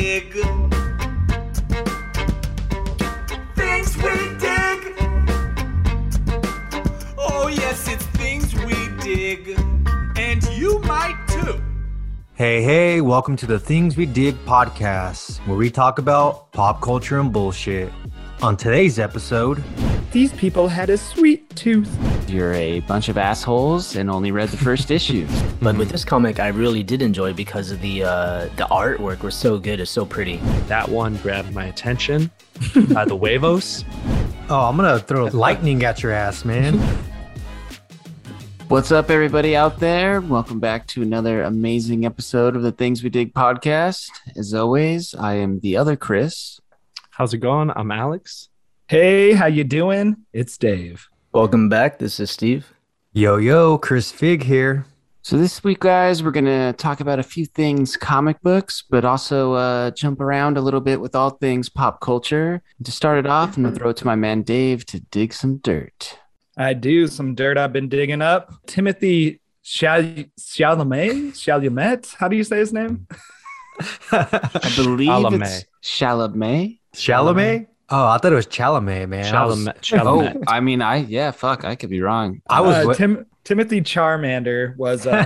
dig. Things we dig. Oh, yes, it's things we dig. And you might too. Hey, hey, welcome to the Things We Dig podcast, where we talk about pop culture and bullshit. On today's episode, These people had a sweet tooth. You're a bunch of assholes and only read the first issue. But with this comic, I really did enjoy because of the uh, the artwork was so good, it's so pretty. That one grabbed my attention. uh, the Huevos. oh, I'm gonna throw lightning at your ass, man. What's up, everybody out there? Welcome back to another amazing episode of the Things We Dig podcast. As always, I am the other Chris. How's it going? I'm Alex. Hey, how you doing? It's Dave. Welcome back. This is Steve. Yo, yo, Chris Fig here. So this week, guys, we're gonna talk about a few things comic books, but also uh, jump around a little bit with all things pop culture. To start it off, I'm gonna throw it to my man Dave to dig some dirt. I do some dirt I've been digging up. Timothy Chal- Chalamet? Chalamet? How do you say his name? I believe Chalamet. it's Chalamet. Chalamet? Oh, I thought it was Chalamet, man. I was, Chalamet. Oh, I mean, I yeah, fuck, I could be wrong. I was Uh, Tim- Timothy Charmander was. Uh,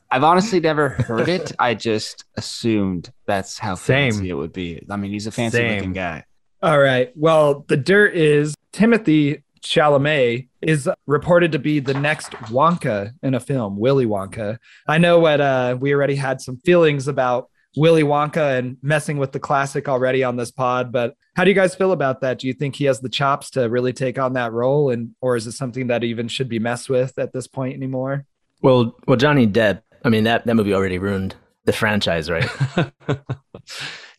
I've honestly never heard it. I just assumed that's how Same. fancy it would be. I mean, he's a fancy Same. looking guy. all right. Well, the dirt is Timothy Chalamet is reported to be the next Wonka in a film, Willy Wonka. I know what uh, we already had some feelings about Willy Wonka and messing with the classic already on this pod, but how do you guys feel about that? Do you think he has the chops to really take on that role, and or is it something that even should be messed with at this point anymore? Well, well, Johnny Depp. I mean, that that movie already ruined the franchise, right?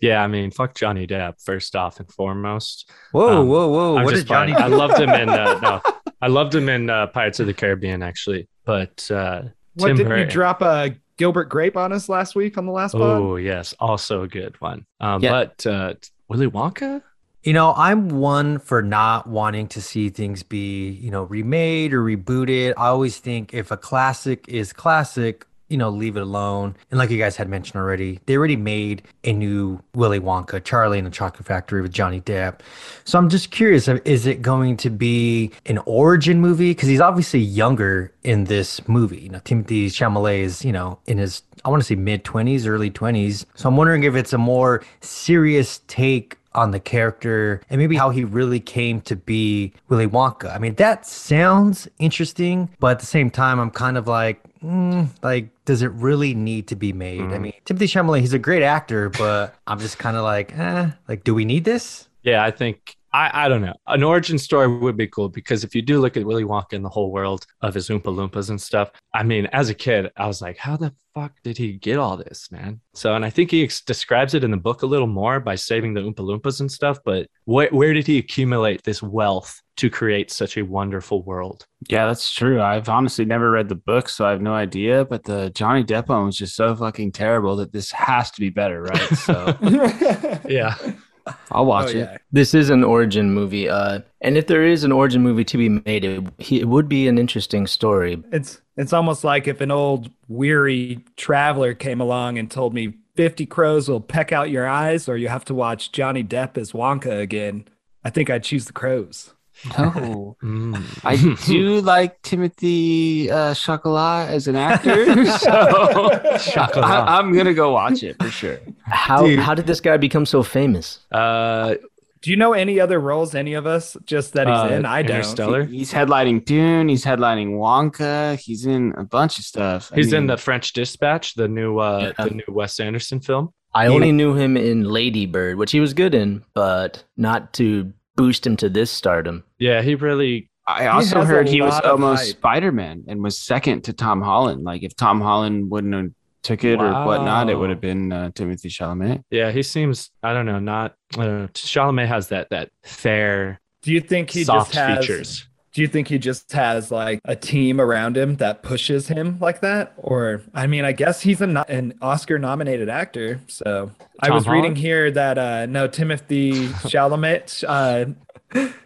yeah, I mean, fuck Johnny Depp, first off and foremost. whoa, Um, whoa, whoa. I'm What just did Johnny. I loved him in, uh, no, I loved him in uh, Pirates of the Caribbean, actually. But uh, What Tim didn't you drop a Gilbert Grape on us last week on the last pod? Oh, yes, also a good one. Um, Yeah. But uh, Willy Wonka? You know, I'm one for not wanting to see things be, you know, remade or rebooted. I always think if a classic is classic, you know, leave it alone. And like you guys had mentioned already, they already made a new Willy Wonka, Charlie and the Chocolate Factory with Johnny Depp. So I'm just curious, uh, is it going to be an origin movie? Because he's obviously younger in this movie. You know, Timothy Chalamet is, you know, in his, I want to say mid 20s, early 20s. So I'm wondering if it's a more serious take on the character and maybe how he really came to be Willy Wonka. I mean, that sounds interesting, but at the same time, I'm kind of like, mm, like, does it really need to be made? I mean, Timothy Chalamet, he's a great actor, but I'm just kind of like, eh, like, do we need this? Yeah, I think I, I don't know. An origin story would be cool because if you do look at Willy Wonka and the whole world of his Oompa Loompas and stuff, I mean, as a kid, I was like, how the fuck did he get all this, man? So, and I think he ex- describes it in the book a little more by saving the Oompa Loompas and stuff. But wh- where did he accumulate this wealth to create such a wonderful world? Yeah, that's true. I've honestly never read the book, so I have no idea. But the Johnny Depp one was just so fucking terrible that this has to be better, right? So Yeah. I'll watch Oh, it. yeah. this is an origin movie, uh, and if there is an origin movie to be made, it, it would be an interesting story. It's it's almost like if an old weary traveler came along and told me 50 crows will peck out your eyes or you have to watch Johnny Depp as Wonka again. I think I'd choose the crows. No. Mm. I do like Timothy uh, Chocolat as an actor, so Chocolat. I, am gonna go watch it for sure. How Dude. how did this guy become so famous? Uh, Do you know any other roles, any of us, just that he's Uh, in? I don't. Interstellar. He's headlining Dune. He's headlining Wonka. He's in a bunch of stuff. I he's in the French Dispatch, the new uh, Yeah. the new Wes Anderson film. I Yeah. only knew him in Lady Bird, which he was good in, but not to boost him to this stardom. Yeah, he really I also has a heard he was almost. Spider Man and was second to Tom Holland. Like if Tom Holland wouldn't have took it or whatnot, it would have been uh, Timothy Chalamet. Yeah, he seems. I don't know. Not. I don't know. Chalamet has that that fair, Do you think he soft just has features. Do you think he just has like a team around him that pushes him like that? Or I mean, I guess he's a, no- an Oscar nominated actor. So I Tom was reading here that uh no Timothy Chalamet uh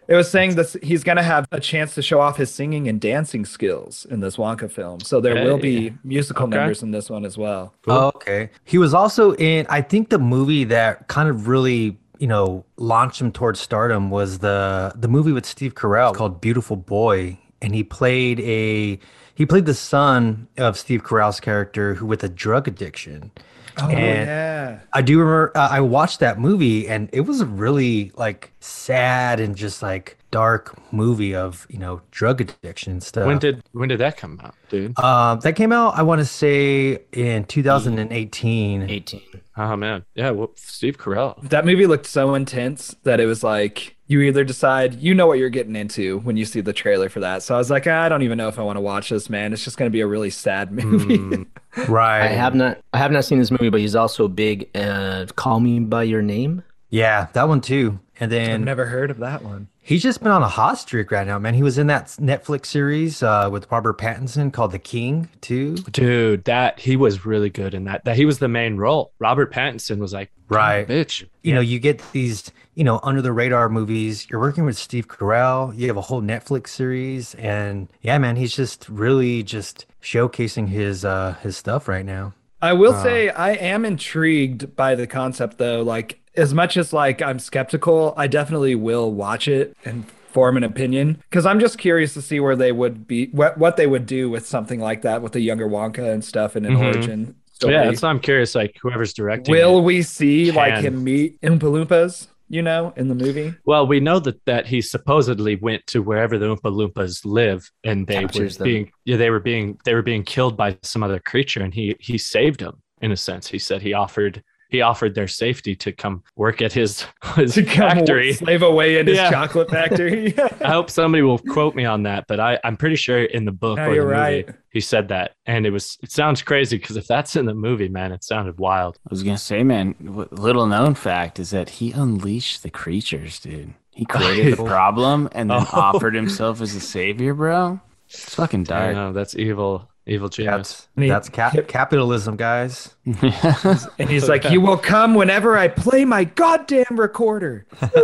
It was saying that he's going to have a chance to show off his singing and dancing skills in this Wonka film. So there will be musical Okay. numbers in this one as well. Oh, okay. He was also in, I think the movie that kind of really, you know, launched him towards stardom was the the movie with Steve Carell called Beautiful Boy. And he played a he played the son of Steve Carell's character who with a drug addiction. Oh, And- yeah. I do remember uh, I watched that movie and it was really like sad and just like dark movie of, you know, drug addiction and stuff. When did when did that come out, dude? um that came out I want to say in 2018. 18. Oh man, yeah. Well, Steve Carell. That movie looked so intense that it was like you either decide you know what you're getting into when you see the trailer for that. So I was like, "Ah, I don't even know if I want to watch this, man. It's just going to be a really sad movie. Mm, Right. I have not I have not seen this movie, but he's also big. Uh, Call Me by Your Name. Yeah, that one too. And then I've then never heard of that one. He's just been on a hot streak right now, man. He was in that Netflix series uh, with Robert Pattinson called The King too. dude, that he was really good in that. That he was the main role. Robert Pattinson was like, Right. bitch. You know, you get these, you know, under the radar movies. You're working with Steve Carell. You have a whole Netflix series, and yeah, man, he's just really just showcasing his uh his stuff right now. I will say I am intrigued by the concept though. Like as much as like I'm skeptical, I definitely will watch it and form an opinion because I'm just curious to see where they would be what what they would do with something like that with the younger Wonka and stuff in an Mhm. origin story. Yeah, that's why I'm curious. Like whoever's directing. will it. we see like him meet Oompa Loompas, you know, in the movie? Well, we know that that he supposedly went to wherever the Oompa Loompas live, and they Captures were them. being yeah they were being they were being killed by some other creature, and he he saved them in a sense. He said he offered he offered their safety to come work at his his To factory. slave away in his Yeah. chocolate factory. I hope somebody will quote me on that, but I I'm pretty sure in the book No, or the you're movie right. he said that, and it was it sounds crazy because if that's in the movie, man, it sounded wild. I was gonna say, man, little known fact is that he unleashed the creatures, dude. He created the oh. problem and then Oh. offered himself as a savior, bro. It's fucking I dark. know that's evil, evil genius. That's he- that's cap- capitalism, guys. and he's like, "You will come whenever I play my goddamn recorder."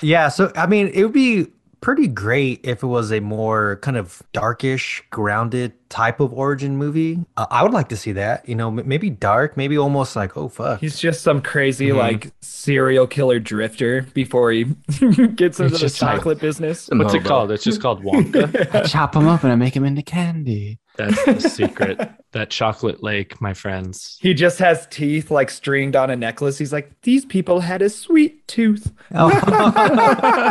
Yeah, so I mean, it would be pretty great if it was a more kind of darkish, grounded type of origin movie. Uh, I would like to see that. You know, m- maybe dark, maybe almost like, oh fuck. He's just some crazy Mhm. like serial killer drifter before he gets into the just like- chocolate business. What's it called? It's just called Wonka. I chop him up and I make him into candy. That's the secret. That chocolate lake, my friends. He just has teeth like stringed on a necklace. He's like, these people had a sweet tooth. I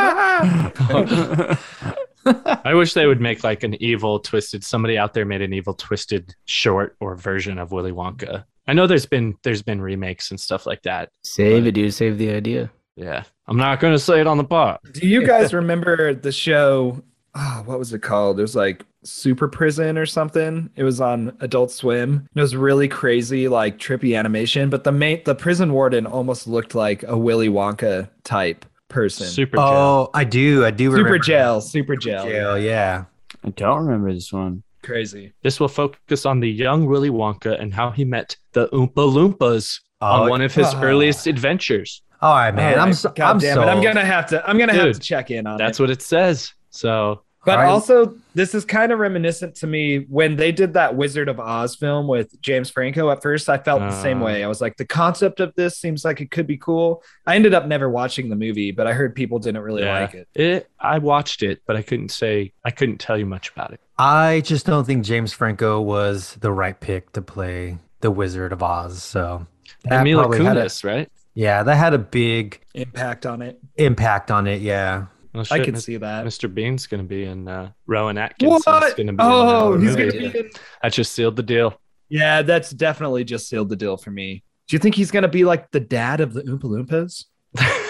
wish they would make like an evil twisted. Somebody out there made an evil twisted short or version of Willy Wonka. I know there's been there's been remakes and stuff like that. Save it, dude. Save the idea. Yeah, I'm not gonna say it on the pot. Do you guys remember the show? Oh, what was it called? It was like Super Prison or something. It was on Adult Swim. It was really crazy, like trippy animation. But the main, the prison warden almost looked like a Willy Wonka type person. Super. Jail. oh, I do. I do Super remember. jail, super jail. Jail, yeah. I don't remember this one. Crazy. This will focus on the young Willy Wonka and how he met the Oompa Loompas on one of his ah. earliest adventures. all right, man. Oh I'm so, God I'm damn it. I'm gonna have to. I'm gonna have to check in on that. That's it. what it says. So But Alright. also, this is kind of reminiscent to me when they did that Wizard of Oz film with James Franco. At first, I felt the same Uh. way. I was like, the concept of this seems like it could be cool. I ended up never watching the movie, but I heard people didn't really yeah, like it. it. I watched it, but I couldn't say I couldn't tell you much about it. I just don't think James Franco was the right pick to play the Wizard of Oz. So that Mila probably had a- Kunis, right? yeah, that had a big Impact on it. impact on it. Yeah. Well, I can could Mis- see that. Mr. Bean's going to be in uh, Rowan Atkinson's What? going to be Oh, in he's gonna be in. I just sealed the deal. Yeah, that's definitely just sealed the deal for me. Do you think he's gonna be like the dad of the Oompa Loompas?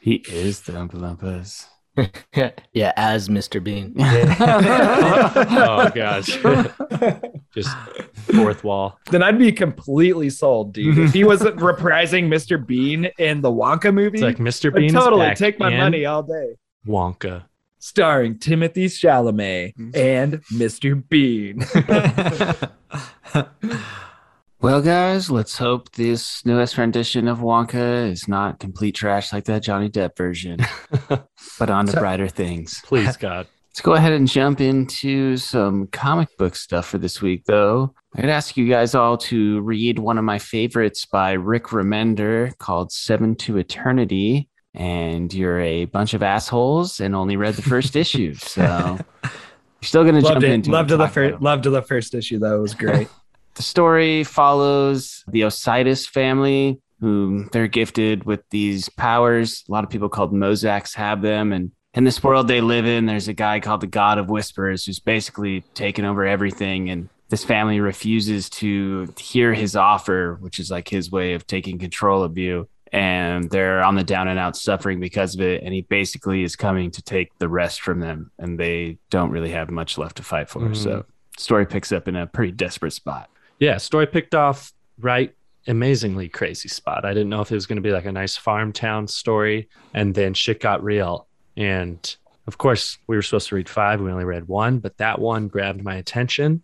He is the Oompa Loompas. yeah, as Mr. Bean. oh gosh, just fourth wall. Then I'd be completely sold, dude. if he was reprising Mr. Bean in the Wonka movie, It's like Mr. Bean. totally back take my in money all day. Wonka. starring Timothy Chalamet mm-hmm. and Mr. Bean. Well, guys, let's hope this newest rendition of Wonka is not complete trash like that Johnny Depp version, but on to So- brighter things. Please, God. Let's go ahead and jump into some comic book stuff for this week, though. I'm going to ask you guys all to read one of my favorites by Rick Remender called Seven to Eternity. And you're a bunch of assholes and only read the first issue. So you're still going to jump it. into Loved it. the talk about first. Loved the first issue. Though it was great. The story follows the Osidis family, who they're gifted with these powers. A lot of people called Mozaks have them. And in this world they live in, there's a guy called the God of Whispers who's basically taken over everything. And this family refuses to hear his offer, which is like his way of taking control of you. And they're on the down and out suffering because of it. And he basically is coming to take the rest from them. And they don't really have much left to fight for. Mhm. So, story picks up in a pretty desperate spot. Yeah, story picked off right amazingly crazy spot. I didn't know if it was going to be like a nice farm town story and then shit got real. And of course, we were supposed to read 5, we only read 1, but that one grabbed my attention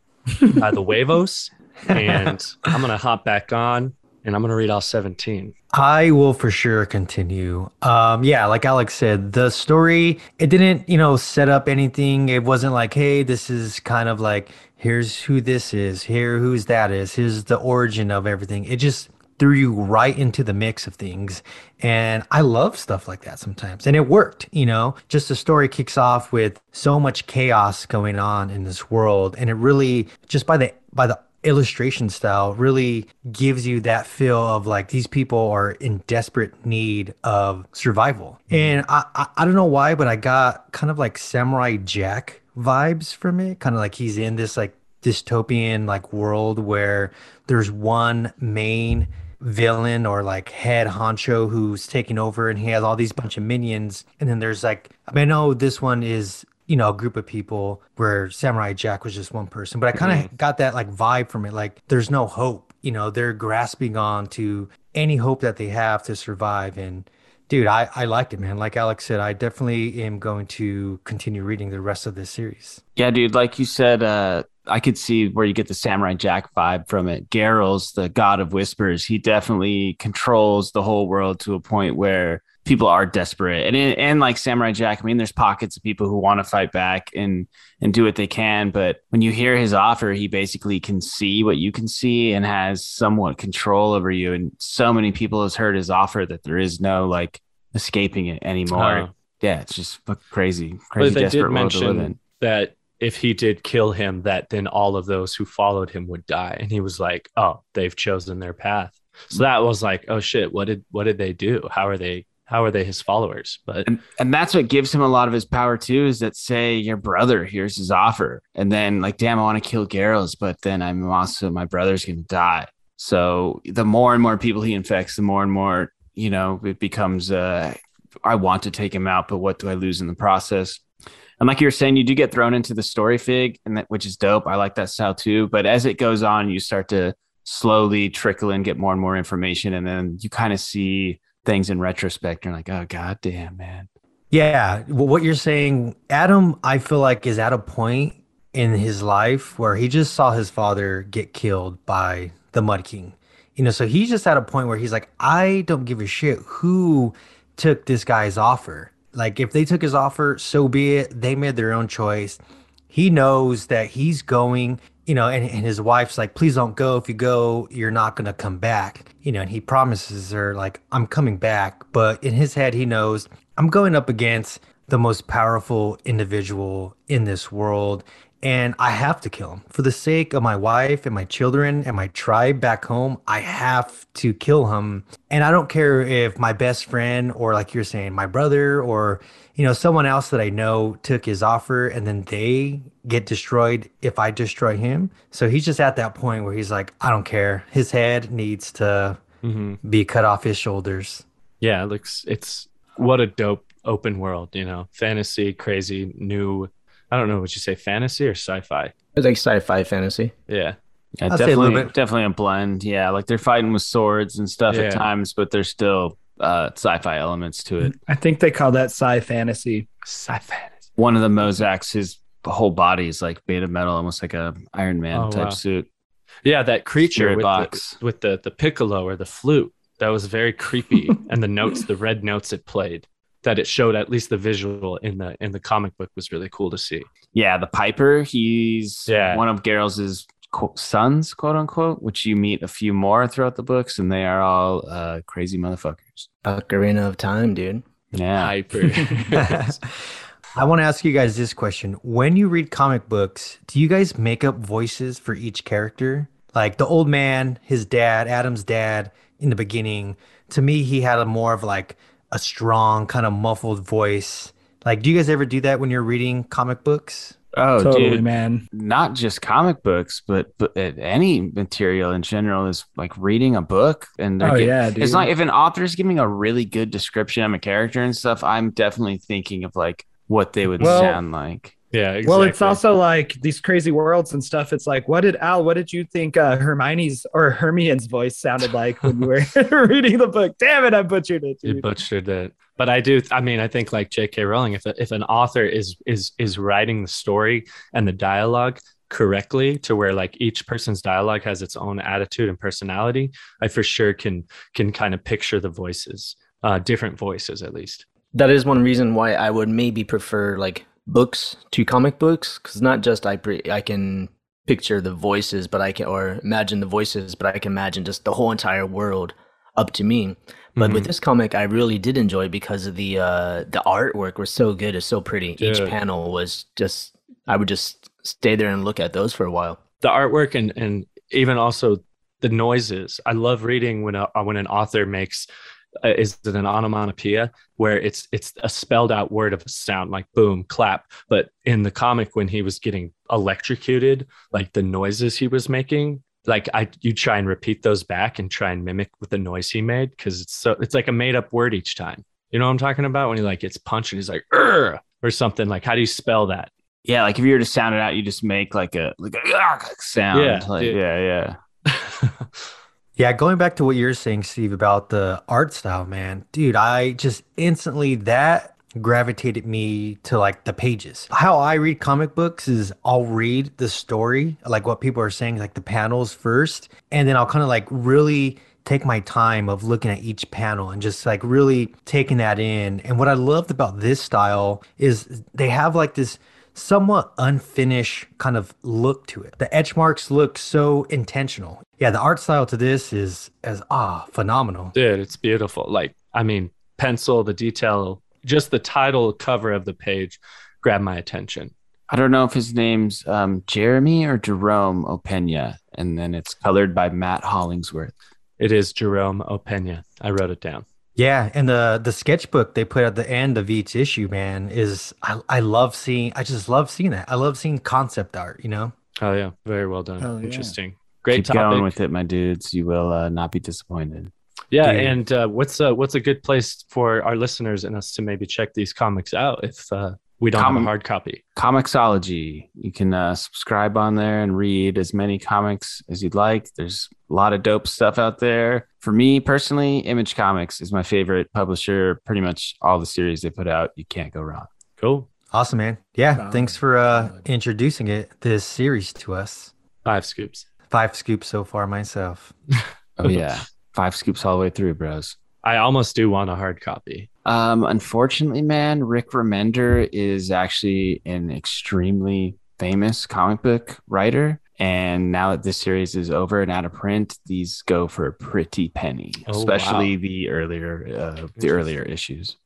by the huevos and I'm going to hop back on and I'm going to read all 17. I will for sure continue. Um, yeah, like Alex said, the story it didn't, you know, set up anything. It wasn't like, hey, this is kind of like here's who this is, here who's that is, here's the origin of everything. It just threw you right into the mix of things. And I love stuff like that sometimes. And it worked, you know, just the story kicks off with so much chaos going on in this world. And it really just by the by the illustration style really gives you that feel of like these people are in desperate need of survival. Mm-hmm. And I, I I don't know why, but I got kind of like Samurai Jack vibes from it. Kind of like he's in this like dystopian like world where there's one main villain or like head honcho who's taking over and he has all these bunch of minions and then there's like I mean I know this one is you know a group of people where Samurai Jack was just one person but I kind of got that like vibe from it like there's no hope you know they're grasping on to any hope that they have to survive and dude I I liked it man. Like Alex said I definitely am going to continue reading the rest of this series. Yeah, dude, like you said, uh, I could see where you get the Samurai Jack vibe from it. Garils, the god of whispers, he definitely controls the whole world to a point where people are desperate. And and like Samurai Jack, I mean, there's pockets of people who want to fight back and and do what they can, but when you hear his offer, he basically can see what you can see and has somewhat control over you. And so many people has heard his offer that there is no like escaping it anymore. Oh. Yeah, it's just fucking crazy, But crazy they did desperate world to live in. mention that if he did kill him, that then all of those who followed him would die. And he was like, "Oh, they've chosen their path." So mm. that was like, "Oh shit, what did what did they do? How are they? How are they his followers?" But and and that's what gives him a lot of his power too is that say your brother here's his offer and then like damn i want to kill Garros, but then i'm also my brother's gonna die. So the more and more people he infects the more and more you know it becomes uh i want to take him out but what do i lose in the process? And like you were saying you do get thrown into the story fig and that which is dope. I like that style too. But as it goes on you start to slowly trickle in get more and more information and then you kind of see things in retrospect you're like oh god damn man Yeah, well, what you're saying, Adam, I feel like is at a point in his life where he just saw his father get killed by the Mud King. You know, so he's just at a point where he's like, I don't give a shit who took this guy's offer. Like, if they took his offer, so be it. They made their own choice. He knows that he's going, you know, and, and his wife's like, please don't go. If you go, you're not going to come back. You know, and he promises her, like, I'm coming back. But in his head, he knows I'm going up against the most powerful individual in this world. And I have to kill him for the sake of my wife and my children and my tribe back home. I have to kill him. And I don't care if my best friend or, like you're saying, my brother or, you know, someone else that I know took his offer and then they get destroyed if I destroy him. So he's just at that point where he's like, I don't care. His head needs to mhm. be cut off his shoulders. yeah, it looks it's what a dope open world, you know, fantasy, crazy, new. I don't know what you say, fantasy or sci-fi. It's like sci-fi fantasy. Yeah, Yeah, I'd say a little definitely, bit. definitely a blend. Yeah, like they're fighting with swords and stuff Yeah. at times, but there's still uh, sci-fi elements to it. I think they call that sci fantasy. sci-fi. One of the Mozaks, his whole body is like made of metal, almost like a Iron Man Oh, type wow. suit. Yeah, that creature with box. the, with the the piccolo or the flute that was very creepy, and the notes, the red notes it played, that it showed at least the visual in the in the comic book was really cool to see. Yeah, the Piper. He's Yeah. one of Geralt's sons, quote unquote, which you meet a few more throughout the books, and they are all uh, crazy motherfuckers. Ocarina of Time, dude. Yeah. Hyper. I want to ask you guys this question. When you read comic books, do you guys make up voices for each character? Like the old man, his dad, Adam's dad in the beginning, to me, he had a more of like a strong, kind of muffled voice. Like, do you guys ever do that when you're reading comic books? Oh, totally, dude. man. Not just comic books, but, but uh, any material in general is like reading a book. And Oh gi- yeah, dude. it's like if an author is giving a really good description of a character and stuff, I'm definitely thinking of like what they would Well- sound like. Yeah, exactly. Well, it's also like these crazy worlds and stuff. It's like, what did Al? What did you think uh, Hermione's or Hermione's voice sounded like when you were reading the book? Damn it, I butchered it. you butchered it. But I do. I mean, I think like J.K. Rowling, if if an author is is is writing the story and the dialogue correctly to where like each person's dialogue has its own attitude and personality, I for sure can can kind of picture the voices, uh, different voices at least. That is one reason why I would maybe prefer like books to comic books because not just I pre- I can picture the voices, but I can or imagine the voices, but I can imagine just the whole entire world up to me. But with Mhm. this comic, I really did enjoy because of the uh, the artwork was so good, it's so pretty. Each panel was just I would just stay there and look at those for a while. the artwork and and even also the noises. I love reading when a, when an author makes Uh, is it an onomatopoeia where it's it's a spelled out word of a sound like boom clap. But in the comic when he was getting electrocuted like the noises he was making like i you try and repeat those back and try and mimic with the noise he made because it's so it's like a made up word each time. You know what i'm talking about? When he like gets punched and he's like "Urgh," or something. Like how do you spell that? Yeah, like if you were to sound it out, you just make like a like a sound. Yeah, like, yeah, yeah. Yeah, going back to what you're saying, Steve, about the art style, man, dude, I just instantly that gravitated me to like the pages. How I read comic books is I'll read the story, like what people are saying, like the panels first, and then I'll kind of like really take my time of looking at each panel and just like really taking that in. And what I loved about this style is they have like this somewhat unfinished kind of look to it. The etch marks look so intentional. Yeah, the art style to this is as ah phenomenal. Dude, it's beautiful. Like, I mean, pencil, the detail, just the title cover of the page grabbed my attention. I don't know if his name's um, Jeremy or Jerome Opena, and then it's colored by Matt Hollingsworth. It is Jerome Opena. I wrote it down. Yeah, and the the sketchbook they put at the end of each issue, man, is I I love seeing I just love seeing that. I love seeing concept art, you know? Oh yeah, very well done. Hell yeah. Interesting. Great Keep topic. going with it, my dudes. You will uh, not be disappointed. yeah, Dude. and uh, what's a what's a good place for our listeners and us to maybe check these comics out if uh, we don't have a hard copy? Comixology. You can uh, subscribe on there and read as many comics as you'd like. There's a lot of dope stuff out there. For me personally, Image Comics is my favorite publisher. Pretty much all the series they put out, you can't go wrong. Cool. Awesome, man. Yeah, Solid, thanks for uh introducing it this series to us. Five scoops. Five scoops so far myself. Oh yeah, five scoops all the way through, bros. I almost do want a hard copy. Um, unfortunately, man, Rick Remender is actually an extremely famous comic book writer. And now that this series is over and out of print, these go for a pretty penny, Oh, especially wow. the earlier uh, the earlier issues.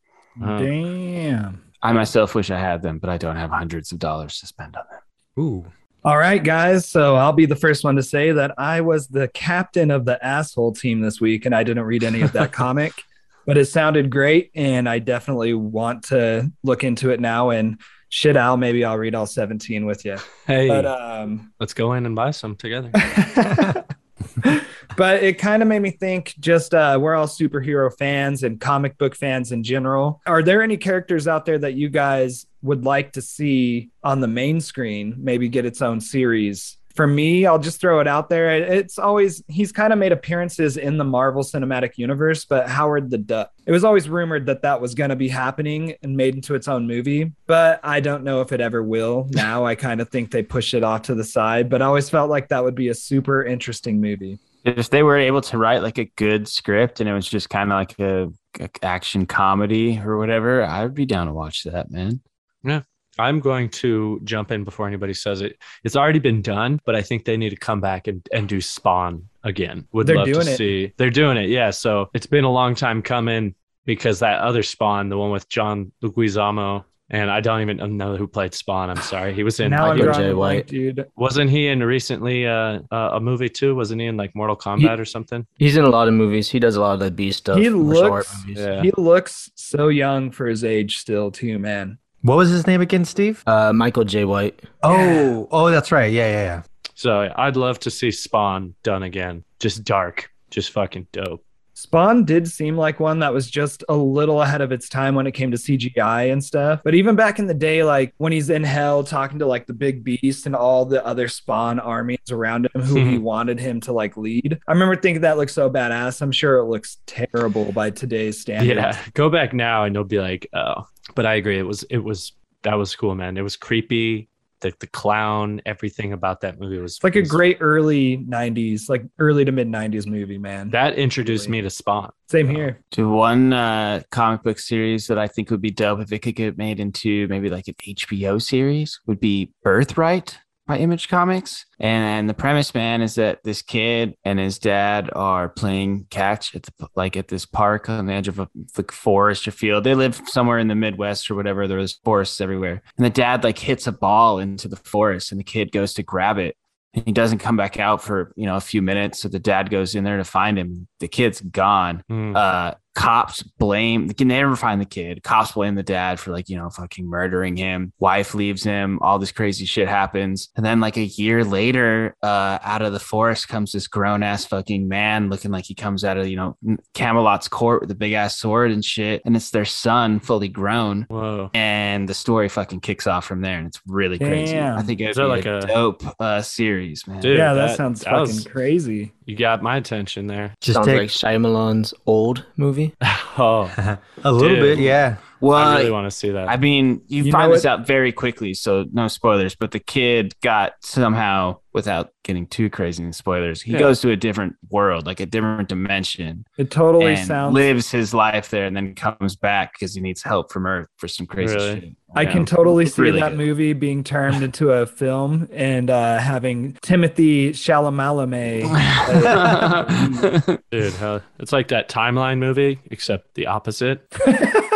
Oh. Damn. I myself wish I had them, but I don't have hundreds of dollars to spend on them. Ooh. All right, guys. So I'll be the first one to say that I was the captain of the asshole team this week, and I didn't read any of that comic, but it sounded great, and I definitely want to look into it now. And shit, Al, maybe I'll read all 17 with you. Hey, But um, let's go in and buy some together. but it kind of made me think just uh, we're all superhero fans and comic book fans in general. Are there any characters out there that you guys would like to see on the main screen, maybe get its own series for me, I'll just throw it out there. It's always he's kind of made appearances in the Marvel Cinematic Universe, but Howard the Duck. It was always rumored that that was going to be happening and made into its own movie, but I don't know if it ever will. Now I kind of think they push it off to the side, but I always felt like that would be a super interesting movie. If they were able to write like a good script and it was just kind of like a, a action comedy or whatever, I would be down to watch that, man. Yeah. I'm going to jump in before anybody says it. It's already been done, but I think they need to come back and, and do Spawn again. Would They're love to doing it. see. They're doing it, yeah. So it's been a long time coming because that other Spawn, the one with John Leguizamo, and I don't even know who played Spawn. I'm sorry. He was in. now I'm Michael drawing J. a blank, White. dude. wasn't he in recently uh, uh, a movie too? Wasn't he in like Mortal Kombat or something? He's in a lot of movies. He does a lot of the B stuff. He looks- movies. Yeah. He looks so young for his age still, too, man. What was his name again, Steve? Uh, Michael Jai White. Oh, oh, that's right. Yeah, yeah, yeah. So I'd love to see Spawn done again. Just dark, just fucking dope. Spawn did seem like one that was just a little ahead of its time when it came to CGI and stuff. But even back in the day, like when he's in hell talking to like the big beast and all the other Spawn armies around him who he hmm. wanted him to like lead, I remember thinking that looked so badass. I'm sure it looks terrible by today's standards. Yeah, go back now and you'll be like, oh. But I agree. It was it was that was cool, man. It was creepy. The the clown, everything about that movie was It's like a great early 90s, like early to mid 90s movie, man. that introduced me to Spawn. Same here. To one uh, comic book series that I think would be dope if it could get made into maybe like an HBO series would be Birthright by Image Comics. And the premise, man, is that this kid and his dad are playing catch at the like at this park on the edge of a like forest or field. They live somewhere in the Midwest or whatever. There's forests everywhere. And the dad like hits a ball into the forest, and the kid goes to grab it. And he doesn't come back out for you know a few minutes. So the dad goes in there to find him. The kid's gone Mm. uh cops blame they can never find the kid cops blame the dad for like you know fucking murdering him wife leaves him all this crazy shit happens and then like a year later uh out of the forest comes this grown-ass fucking man looking like he comes out of you know camelot's court with a big ass sword and shit and it's their son fully grown Whoa. and the story fucking kicks off from there and it's really crazy Damn. i think it's Is that like like a a- dope uh series man Dude, yeah, that, that- sounds that fucking was- crazy. You got my attention there. Just Sounds take like Shyamalan's old movie. Oh, a little Dude. bit, yeah. Well I really want to see that. I mean, you, You find this what- out very quickly, so no spoilers. But the kid got somehow, without getting too crazy in spoilers, he Yeah. goes to a different world, like a different dimension, It totally and sounds lives his life there, and then comes back because he needs help from Earth for some crazy Really? shit. I Yeah. can totally It's see really that good. movie being turned into a film and uh, having Timothy Chalamet. Dude, huh? it's like that timeline movie, except the opposite.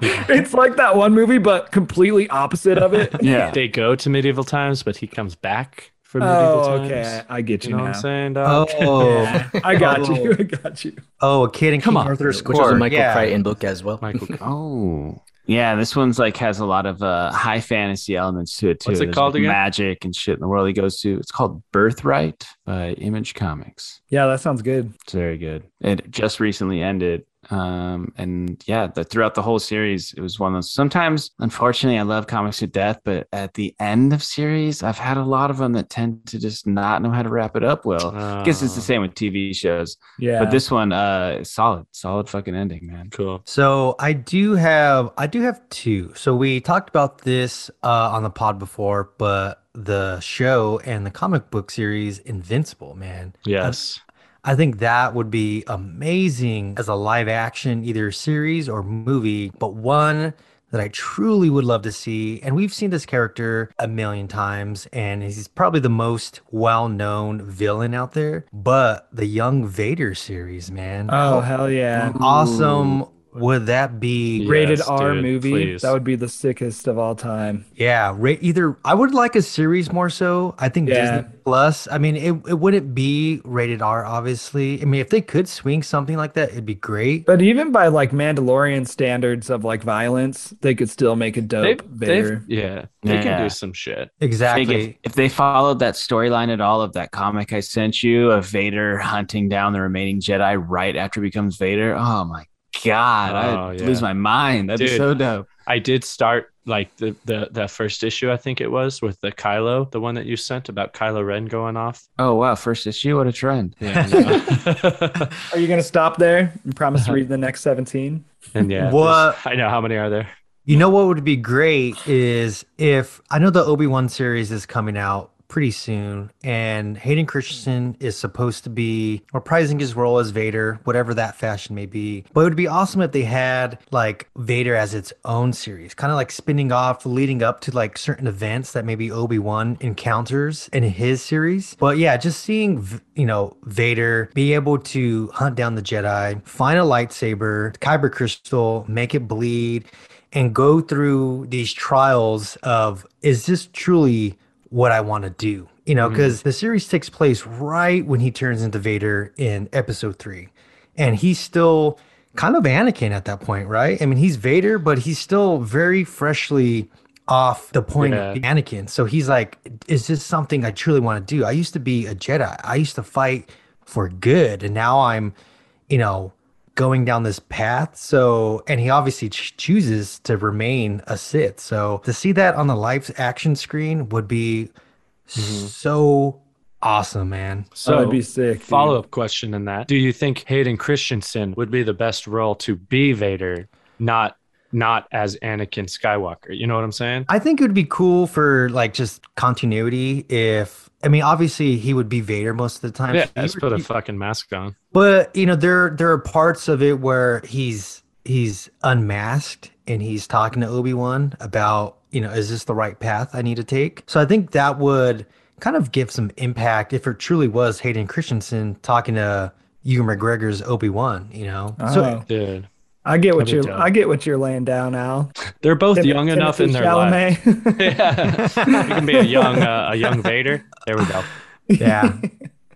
it's like that one movie, but completely opposite of it. yeah. They go to medieval times, but he comes back from medieval Oh, times. okay. I get You you, know now. what I'm saying, dog? Oh, Yeah, I got you. I got you. oh, a kid in Come King on. Arthur's Which was a. Michael yeah. Crichton book as well. Michael. Oh. Yeah, this one's like has a lot of uh, high fantasy elements to it too. What's it There's, called like, again? Magic and shit in the world he goes to. It's called Birthright by Image Comics. Yeah, that sounds good. It's very good. It just recently ended. Um, and yeah, the, throughout the whole series, it was one of those. Sometimes, unfortunately, I love comics to death, but at the end of series, I've had a lot of them that tend to just not know how to wrap it up well. I guess it's the Oh, same with TV shows, Yeah. but this one, uh, is solid, solid fucking ending, man. Cool. So I do have I do have two. So we talked about this uh, on the pod before, but the show and the comic book series Invincible, man. Yes. I think that would be amazing as a live action either series or movie, but one that I truly would love to see. And we've seen this character a million times, and he's probably the most well known villain out there. But the Young Vader series, man. oh, hell yeah. awesome would that be? Yeah. Rated R dude, movie. please. That would be the sickest of all time. Yeah, ra- either I would like a series more so. I think Yeah. Disney Plus. I mean, it, it wouldn't be rated R, obviously. I mean, if they could swing something like that, it'd be great. But even by like Mandalorian standards of like violence, they could still make a dope They've, Vader. they've, yeah, they can do some shit. Exactly. if, if they followed that storyline at all of that comic I sent you of Vader hunting down the remaining Jedi right after he becomes Vader, oh my god, Oh, I'd yeah. lose my mind. That'd be so dope. I did start like the, the the first issue, I think it was, with the Kylo, the one that you sent about Kylo Ren going off. Oh wow, first issue, what a trend. Yeah. no. Are you going to stop there and promise to read the next 17? and yeah. What- I know how many are there. You know what would be great is if I know the Obi Wan series is coming out pretty soon, and Hayden Christensen is supposed to be reprising his role as Vader, whatever that fashion may be. But it would be awesome if they had like Vader as its own series, kind of like spinning off, leading up to like certain events that maybe Obi Wan encounters in his series. But yeah, just seeing you know Vader be able to hunt down the Jedi, find a lightsaber, kyber crystal, make it bleed and go through these trials of is this truly what I want to do? You know, mm-hmm. because the series takes place right when he turns into Vader in episode three. And he's still kind of Anakin at that point, right? I mean, he's Vader, but he's still very freshly off the point Yeah. of Anakin. So he's like, is this something I truly want to do? I used to be a Jedi. I used to fight for good. And now I'm, you know, going down this path. So, and he obviously ch- chooses to remain a Sith. So to see that on the live action screen would be mm-hmm. so awesome, man. So that'd be sick. follow up question in that: Do you think Hayden Christensen would be the best role to be Vader, not not as Anakin Skywalker? You know what I'm saying? I think it would be cool for like just continuity if I mean obviously he would be Vader most of the time. Yeah, He let's put a be- fucking mask on. But you know, there there are parts of it where he's he's unmasked and he's talking to Obi-Wan about, you know, is this the right path I need to take? So I think that would kind of give some impact if it truly was Hayden Christensen talking to Ewan McGregor's Obi-Wan, you know. So Oh, Dude, I get what That'd you're. dope. I get what you're laying down, Al. they're both Tim- young enough in Timothy their life. Yeah, you can be a young uh, a young Vader. There we go. yeah.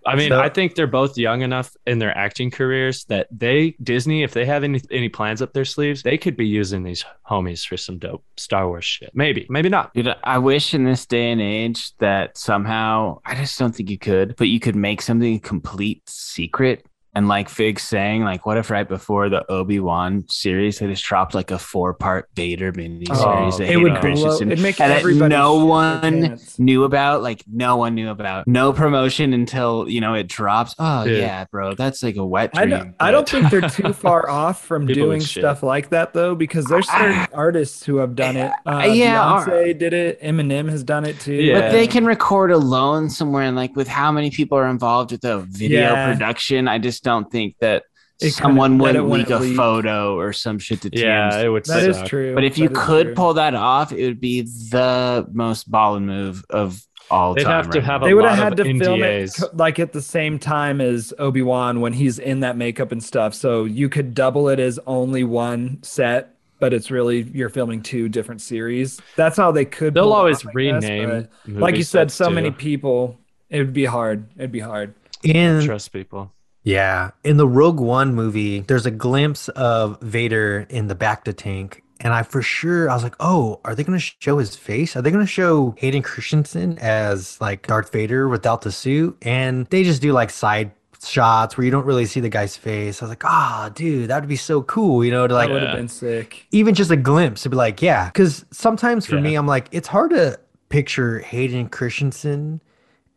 I mean, So- I think they're both young enough in their acting careers that they Disney, if they have any any plans up their sleeves, they could be using these homies for some dope Star Wars shit. Maybe, maybe not. Dude, I wish in this day and age that somehow I just don't think you could, but you could make something complete secret. And like Fig saying, like, what if right before the Obi Wan series they just dropped like a four part Vader mini Oh, series that it it would blow. It'd make and that everybody. no one pants. knew about, like no one knew about, no promotion until you know it drops. Oh Dude. yeah, bro, that's like a wet I dream. don't, I don't think they're too far off from People doing stuff like that though, because there's certain artists who have done it. Uh, Yeah, Beyonce did it. Eminem has done it too. Yeah. But they can record alone somewhere, and like with how many people are involved with the video Yeah. production, I just don't think that It someone would it wouldn't leak a leak. photo or some shit to Yeah, TMZ. it would. That is suck. true. But if you could true. pull that off, it would be the most ballin' move of all They'd time. have to have now. a they would lot have had to film it like at the same time as Obi Wan when he's in that makeup and stuff. So you could double it as only one set, but it's really you're filming two different series. That's how they could. They'll always off, I guess, rename. but like you said, so too. many people. It would be hard. It'd be hard. In trust people. Yeah. In the Rogue One movie, there's a glimpse of Vader in the Bacta tank. And I for sure, I was like, oh, are they going to show his face? Are they going to show Hayden Christensen as like Darth Vader without the suit? And they just do like side shots where you don't really see the guy's face. I was like, ah, dude, that would be so cool, you know, to like that would have been sick. even just a glimpse to be like, yeah. Because sometimes for Yeah. me, I'm like, it's hard to picture Hayden Christensen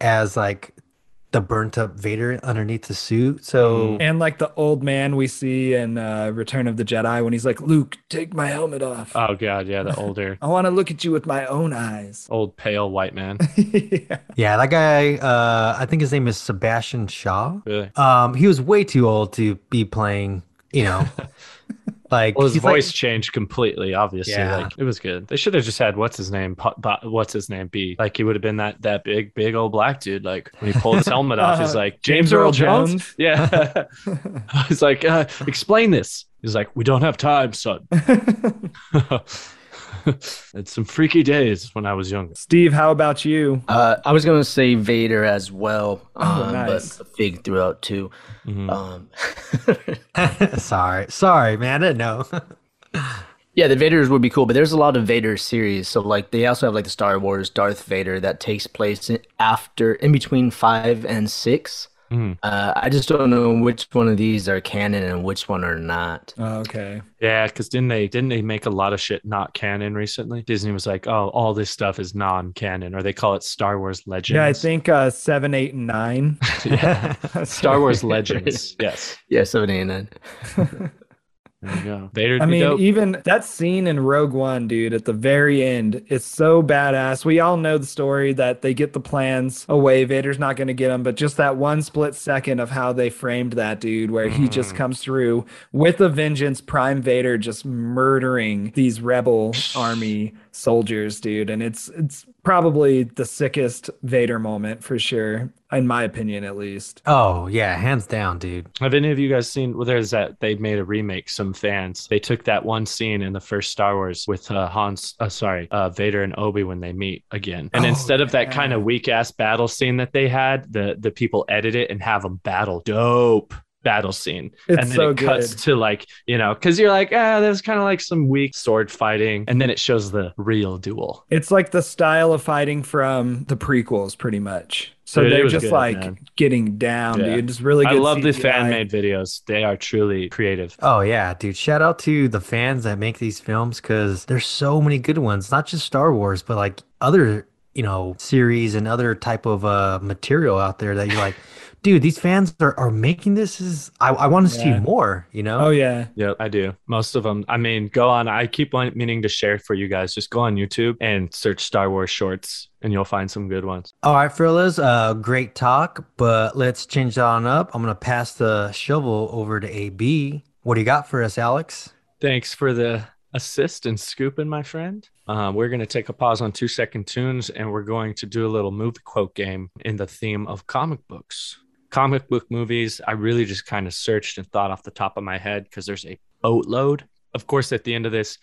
as like the burnt up Vader underneath the suit. So. And like the old man we see in uh, Return of the Jedi when he's like, Luke, take my helmet off. Oh god, yeah, the older, I want to look at you with my own eyes. old pale white man. yeah. Yeah, that guy, uh, I think his name is Sebastian Shaw. Really. Um, he was way too old to be playing, you know, like Well, his he's like- voice changed completely. Obviously, Yeah. like it was good. They should have just had what's his name, Po- what's his name, be like he would have been that that big big old black dude. Like when he pulled his helmet off, he's Uh, like James Earl Jones. Yeah, Jones. he's like, uh, explain this. He's like, we don't have time, son. it's some freaky days when I was younger. Steve, how about you? Uh, I was going to say Vader as well, oh, um, nice. but Fig throughout too. Mm-hmm. Um, sorry, sorry, man, I didn't know. Yeah, the Vaders would be cool, but there's a lot of Vader series. So like they also have like the Star Wars Darth Vader that takes place after in between 5 and 6. Mm. Uh, I just don't know which one of these are canon and which one are not. Oh, okay. Yeah, because didn't they didn't they make a lot of shit not canon recently? Disney was like, oh, all this stuff is non-canon, or they call it Star Wars Legends. Yeah, I think uh, seven, eight, and nine. yeah, Star Wars Legends. Yes. Yeah, seven, eight, and nine. There you go. Vader. I mean, even that scene in Rogue One, dude, at the very end, it's so badass. We all know the story that they get the plans away. Vader's not going to get them, but just that one split second of how they framed that dude, where he just Mm. comes through with a vengeance, Prime Vader just murdering these rebel army soldiers, dude, and it's it's probably the sickest Vader moment for sure, in my opinion, at least. Oh yeah, hands down, dude. Have any of you guys seen? Well, there's that they made a remake. Some fans they took that one scene in the first Star Wars with uh, Hans, uh, sorry, uh, Vader and Obi when they meet again, and Oh, instead of that kind of weak ass battle scene that they had, the the people edit it and have them battle. Dope battle scene, It's and then so it cuts good. to like you know because you're like ah, there's kind of like some weak sword fighting, and then it shows the real duel. It's like the style of fighting from the prequels, pretty much. So Dude, they're just good, like man. getting down, Yeah. dude. It's really I good. love the fan made videos. They are truly creative. Oh yeah, dude. Shout out to the fans that make these films because there's so many good ones. Not just Star Wars, but like other, you know, series and other type of uh material out there that you're like, dude, these fans are, are making this is I, I want to Yeah. see more, you know? Oh yeah, Yeah, I do. Most of them. I mean, go on. I keep on meaning to share for you guys. Just go on YouTube and search Star Wars shorts, and you'll find some good ones. All right, fellas, uh, great talk, but let's change that on up. I'm gonna pass the shovel over to AB. What do you got for us, Alex? Thanks for the assist and scooping, my friend. Um, we're going to take a pause on two second tunes, and we're going to do a little movie quote game in the theme of comic books. Comic book movies, I really just kind of searched and thought off the top of my head because there's a boatload. Of course, at the end of this,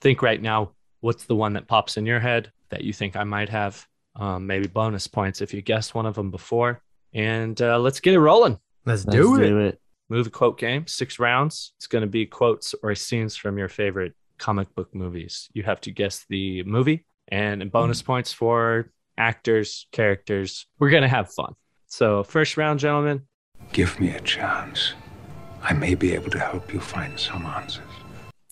think right now what's the one that pops in your head that you think I might have? Um, maybe bonus points if you guessed one of them before. And uh, let's get it rolling. Let's Let's do it. do it. Movie quote game, six rounds. It's going to be quotes or scenes from your favorite comic book movies. You have to guess the movie and bonus points for actors, characters. We're going to have fun. So, first round, gentlemen. Give me a chance. I may be able to help you find some answers.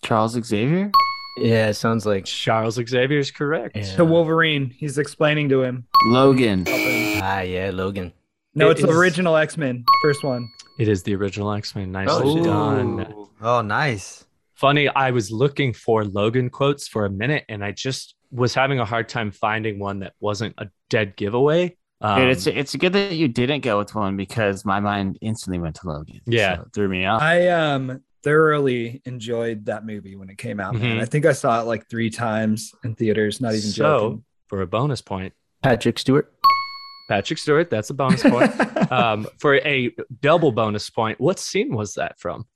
Charles Xavier? Yeah, it sounds like. Charles Xavier is correct. Yeah. to Wolverine. He's explaining to him. Logan. Ah, yeah, Logan. No, It it's the original X Men, first one. It is the original X Men. Nicely Oh, done. Oh, nice. Funny, I was looking for Logan quotes for a minute and I just was having a hard time finding one that wasn't a dead giveaway. Um, Dude, it's it's good that you didn't go with one because my mind instantly went to Logan. Yeah. So threw me off. I um thoroughly enjoyed that movie when it came out. Man, Mhm. I think I saw it like three times in theaters. Not even so, joking. for a bonus point, Patrick Stewart. Patrick Stewart, that's a bonus point. um, for a double bonus point, what scene was that from?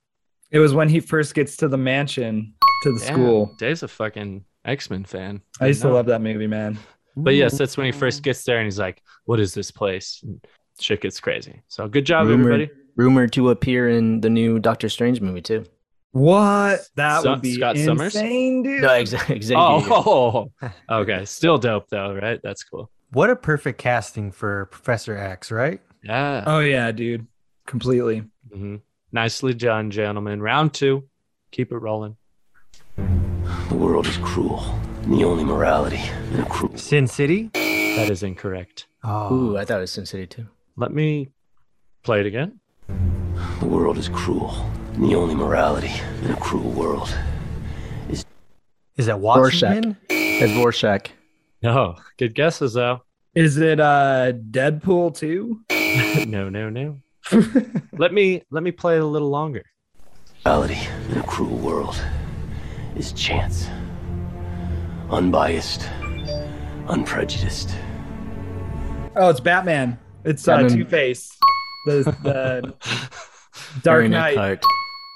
it was when he first gets to the mansion to the Damn, school. Dave's a fucking X Men fan. I used to love that movie, man. But yes, that's when he first gets there and he's like, "What is this place?" And shit gets crazy. So good job, Rumored- everybody. Rumored to appear in the new Doctor Strange movie too. What? That So- would be Scott Summers? insane, dude. No, exactly. Oh, okay. Still dope though, right? That's cool. What a perfect casting for Professor X, right? Yeah. Oh yeah, dude. Completely. Mhm. Nicely done, gentlemen. Round two. Keep it rolling. The world is cruel, and the only morality in a cruel Sin City. That is incorrect. Oh, Ooh, I thought it was Sin City too. Let me play it again. The world is cruel, and the only morality in a cruel world. is Is that Watchmen? It's Rorschach. No, good guesses though. Is it uh Deadpool too? no, no, no. let me let me play it a little longer. Morality in a cruel world is chance. Unbiased, unprejudiced. Oh, it's Batman. It's uh, Two Face. The the Dark Very Knight. Knight.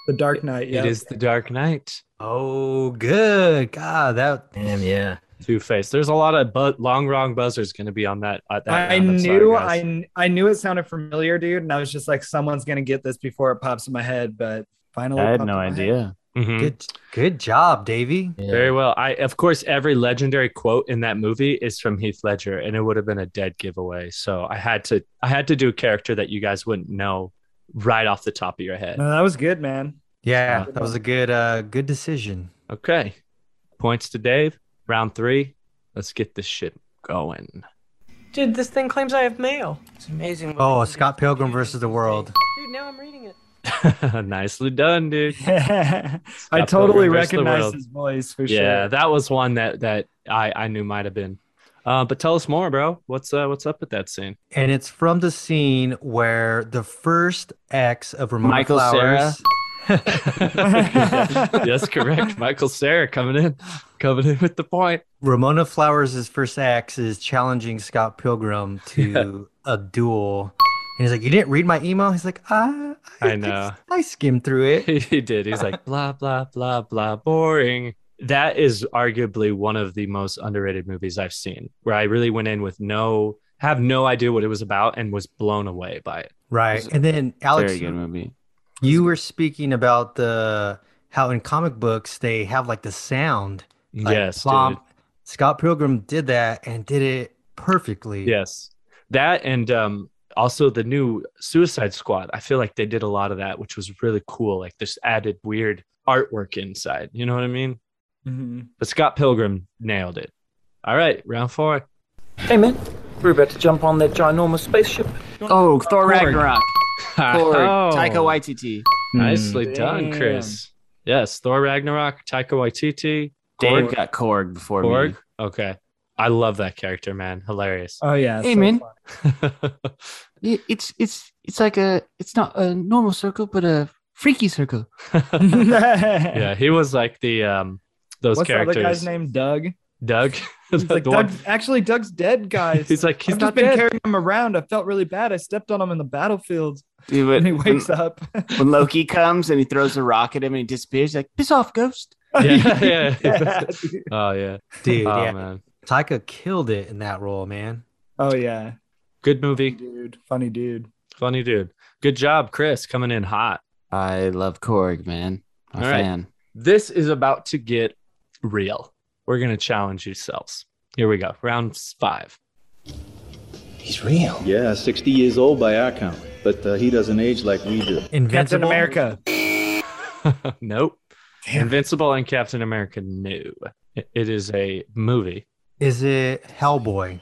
The Dark Knight. Yeah. It is the Dark Knight. Oh, good. God, that Damn, yeah. Two Face. There's a lot of bu- long wrong buzzers going to be on that. Uh, that I round. Sorry, knew. I I knew it sounded familiar, dude, and I was just like, someone's gonna get this before it pops in my head, but finally, I had no idea. head. Idea. Mhm. Good, good job, Davey. Very well. I of course every legendary quote in that movie is from Heath Ledger, and it would have been a dead giveaway. So I had to I had to do a character that you guys wouldn't know right off the top of your head. No, that was good, man. Yeah, that was a good, uh, good decision. Okay. Points to Dave. Round three. Let's get this shit going. Dude, this thing claims I have mail. It's amazing. Oh, they can do. Scott Pilgrim versus the World. Dude, now I'm reading it. Nicely done, dude. I totally Pilgrim versus the recognize his voice for Yeah, sure. Yeah, that was one that that I I knew might have been. Uh, but tell us more, bro. What's uh what's up with that scene? And it's from the scene where the first ex of Ramona Michael Flowers. That's correct. Michael Cera coming in, coming in with the point. Ramona Flowers' first ex is challenging Scott Pilgrim to a duel. And he's like, You didn't read my email? He's like, I, I know. I skimmed through it. he did. He's like blah blah blah blah boring. That is arguably one of the most underrated movies I've seen, where I really went in with no have no idea what it was about and was blown away by it. Right. And then Alex, Very good movie. you were speaking about the how in comic books they have like the sound. like, yes, plomp. dude. Scott Pilgrim did that and did it perfectly. Yes. That and um also the new Suicide Squad. I feel like they did a lot of that, which was really cool. Like this added weird artwork inside. You know what I mean? Mhm. But Scott Pilgrim nailed it. All right, round four. Hey, man. We're about to jump on that ginormous spaceship. Oh, Thor Ragnarok. Thor, Oh, Taika Waititi. Nicely Mm. done, Chris. Yes, Thor Ragnarok, Taika Waititi, Dave got Korg before Korg. me. Okay. I love that character, man. Hilarious. Oh yeah. Hey, so man. It's it's it's like a it's not a normal circle, but a freaky circle. yeah, he was like the um those What's the characters. other guy's name? Doug. Doug. He's The like, one- Doug, actually, Doug's dead, guys. He's like, he's I've not just been dead. carrying him around. I felt really bad. I stepped on him in the battlefield, Dude, and he when, wakes up. when Loki comes and he throws a rock at him and he disappears, he's like, piss off, ghost. Yeah, yeah. Yeah, dude. oh yeah. Dude, oh yeah. man. Taika killed it in that role, man. Oh yeah, Good movie. dude, funny dude. Funny dude. Good job, Chris, coming in hot. I love Korg, man. I'm a All right. fan. This is about to get real. We're gonna challenge yourselves. Here we go. Round five. He's real. Yeah, 60 years old by our count, but uh, he doesn't age like we do. Captain Invincible. America. nope. Damn. Invincible and Captain America. No. It- it is a movie. Is it Hellboy?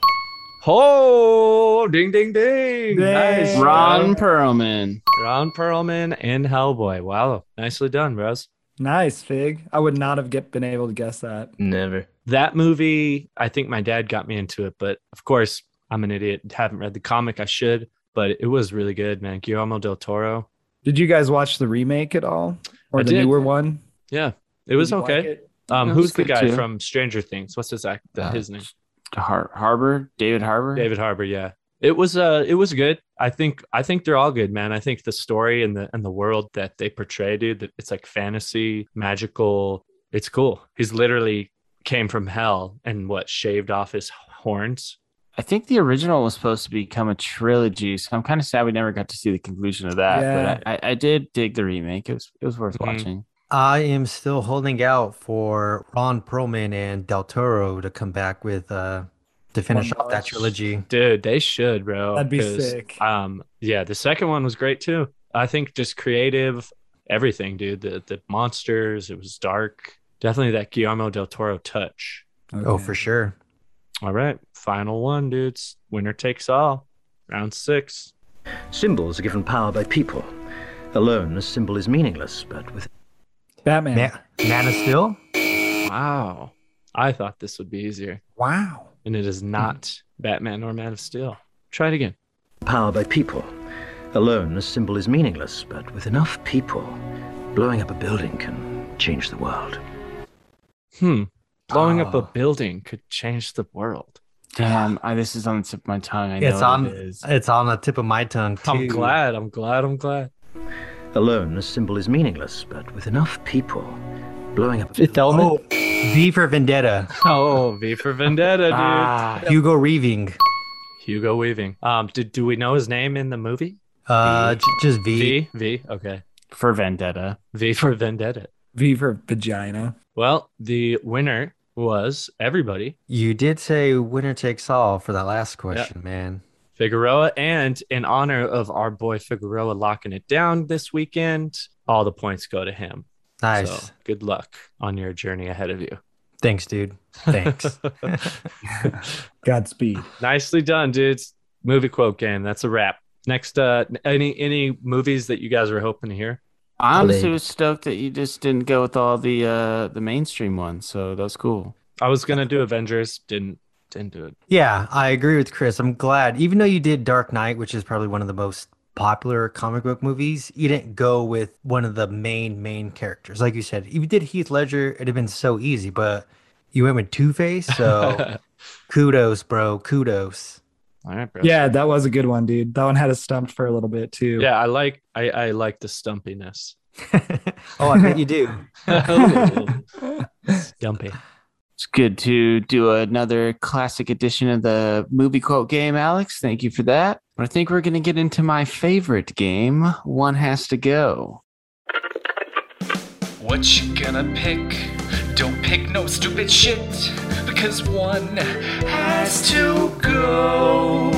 Oh, ding, ding, ding. Nice. Ron Perlman. Ron Perlman and Hellboy. Wow. Nicely done, bros. Nice, Fig. I would not have get, been able to guess that. Never. That movie, I think my dad got me into it, but of course, I'm an idiot. Haven't read the comic. I should, but it was really good, man. Guillermo del Toro. Did you guys watch the remake at all, or I the did. newer one? Yeah, it was Did you like okay. it? Um, who's the guy too. from Stranger Things? What's his act? Uh, his name? Har- Harbour, David Harbour. David Harbour. Yeah, it was. Uh, it was good. I think. I think they're all good, man. I think the story and the and the world that they portray, dude, it's like fantasy, magical. It's cool. He's literally came from hell and what shaved off his horns. I think the original was supposed to become a trilogy, so I'm kind of sad we never got to see the conclusion of that. Yeah. But I, I, I did dig the remake. It was it was worth Mhm. watching. I am still holding out for Ron Perlman and Del Toro to come back with uh to finish One off that trilogy. Dude, they should, bro. That'd be sick. Um, yeah, the second one was great too. I think just creative, everything, dude. The the monsters, it was dark. Definitely that Guillermo del Toro touch. Oh, for sure. All right, final one, dudes. Winner takes all. Round six. Symbols are given power by people. Alone, a symbol is meaningless, but with Batman. Ma- Man of Steel? Wow. I thought this would be easier, Wow. and it is not Batman or Man of Steel. Try it again. power by people. Alone, a symbol is meaningless, but with enough people, blowing up a building can change the world. Hmm. Blowing up a Oh. building could change the world. Damn, I, this is on the tip of my tongue. I It's what on it is. it's on the tip of my tongue too. I'm glad. I'm glad. I'm glad. Alone, the symbol is meaningless, but with enough people, blowing up a Fifth Element. Oh, V for Vendetta. Oh, V for Vendetta, dude. Ah, Hugo Weaving. Hugo Weaving. Um, did do we know his name in the movie? Uh, j- just V. V. V. Okay. for Vendetta. V for Vendetta. V for vagina. Well, the winner was everybody. You did say winner takes all for that last question, man. Figueroa, and in honor of our boy Figueroa locking it down this weekend, all the points go to him. Nice. So good luck on your journey ahead of you. Thanks, dude. Thanks. Godspeed. Nicely done, dudes. Movie quote game. That's a wrap. Next, uh, any any movies that you guys were hoping to hear? I honestly Blade. was stoked that you just didn't go with all the uh the mainstream ones, so that's cool. I was gonna do Avengers, didn't didn't it. yeah, I agree with Chris. I'm glad, even though you did Dark Knight, which is probably one of the most popular comic book movies, you didn't go with one of the main main characters. Like you said, if you did Heath Ledger, it'd have been so easy, but you went with Two Face, so kudos, bro. Kudos. All right, bro. Yeah, that was a good one, dude. That one had us stumped for a little bit too. yeah. I like I I like the stumpiness. oh, I bet you do. Stumpy. It's good to do another classic edition of the movie quote game, Alex. Thank you for that. But I think we're gonna get into my favorite game. One has to go. What you gonna pick? Don't pick no stupid shit, because one has to go.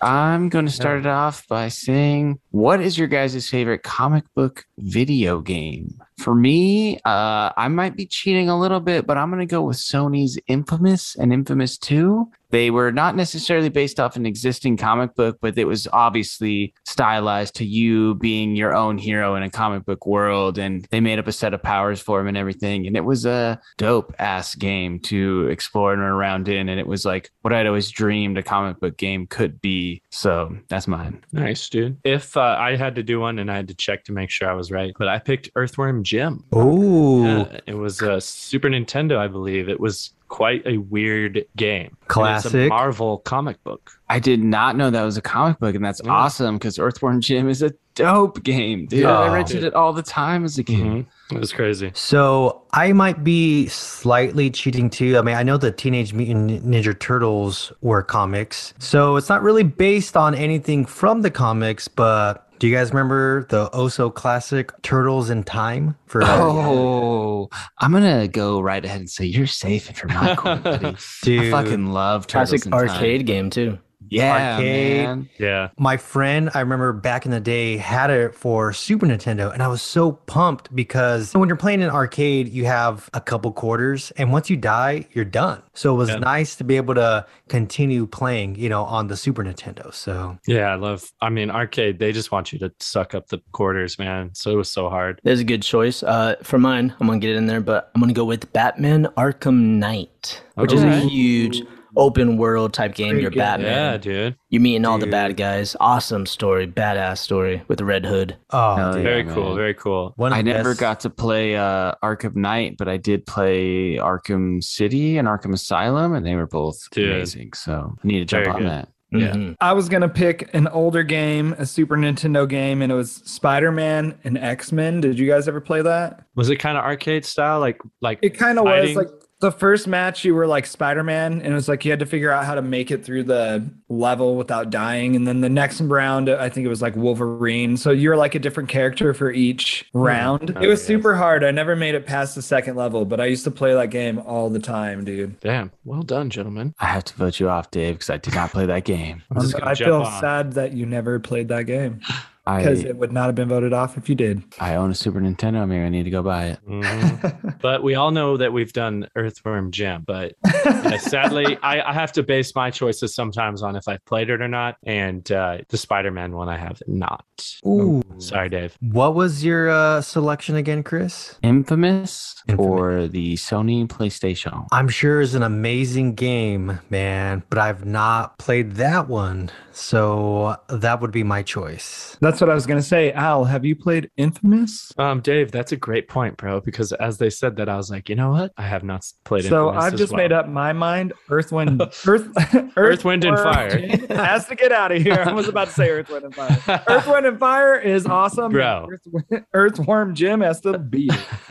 I'm going to start it off by saying, what is your guys' favorite comic book video game? For me, uh, I might be cheating a little bit, but I'm going to go with Sony's Infamous and Infamous 2. They were not necessarily based off an existing comic book, but it was obviously stylized to you being your own hero in a comic book world. And they made up a set of powers for him and everything. And it was a dope ass game to explore and run around in. And it was like what I'd always dreamed a comic book game could be. So that's mine. Nice, dude. If I had to do one and I had to check to make sure I was right, but I picked Earthworm Jim. Oh, Yeah, it was a Super Nintendo, I believe. It was quite a weird game. And a Classic. Marvel comic book. I did not know that was a comic book, and that's Yeah. awesome because Earthworm Jim is a dope game, dude. I Oh. rented it all the time as a kid. Mhm. It was crazy. So I might be slightly cheating too. I mean, I know the Teenage Mutant Ninja Turtles were comics, so it's not really based on anything from the comics. But do you guys remember the Oso classic Turtles in Time? For Oh, I'm gonna go right ahead and say you're safe for my corner, buddy. I fucking love Turtles Classic in Time. arcade game too. Yeah, Arcade. man. Yeah. my friend, I remember back in the day, had it for Super Nintendo, and I was so pumped because when you're playing an arcade, you have a couple quarters, and once you die, you're done. So it was Yeah. nice to be able to continue playing, you know, on the Super Nintendo. So Yeah, I love I mean arcade, they just want you to suck up the quarters, man. So it was so hard. There's a good choice. Uh, for mine, I'm gonna get it in there, but I'm gonna go with Batman Arkham Knight, which is a huge open world type game. Great You're game. Yeah, Batman. dude. You're meeting all the bad guys. Awesome story, badass story with the red hood. Oh, Hell dude. yeah. Very man. cool, very cool. One I never best- got to play uh, Arkham Knight, but I did play Arkham City and Arkham Asylum, and they were both Dude. amazing. So I need to jump Very on good. that. Yeah. Mhm. I was gonna pick an older game, a Super Nintendo game, and it was Spider Man and X Men. Did you guys ever play that? Was it kind of arcade style? Like like It kind of was like the first match you were like Spider-Man and it was like you had to figure out how to make it through the level without dying and then the next round I think it was like Wolverine so you're like a different character for each hmm. round. Oh, it was yes. super hard. I never made it past the second level, but I used to play that game all the time, dude. Damn. Well done, gentlemen. I have to vote you off, Dave, because I did not play that game. I'm just gonna I jump feel on. sad that you never played that game I because it would not have been voted off if you did. I own a Super Nintendo. Maybe I need to go buy it. Mhm. but we all know that we've done Earthworm Jim. But uh, sadly, I, I have to base my choices sometimes on if I've played it or not. And uh, the Spider-Man one, I have not. Ooh. Sorry, Dave. What was your uh, selection again, Chris? Infamous, Infamous. for the Sony PlayStation. I'm sure is an amazing game, man, but I've not played that one. So that would be my choice. That's what I was gonna say. Al, have you played Infamous? Um, Dave, that's a great point, bro. Because as they said that, I was like, you know what? I have not played. So Infamous I've as just well. made up my mind. Earth, wind, Earth, Earth, Wind, and Fire. has to get out of here. I was about to say Earth, Wind, and Fire. Earth, Wind, Fire is awesome. Bro. Earth, Earthworm Jim has to be.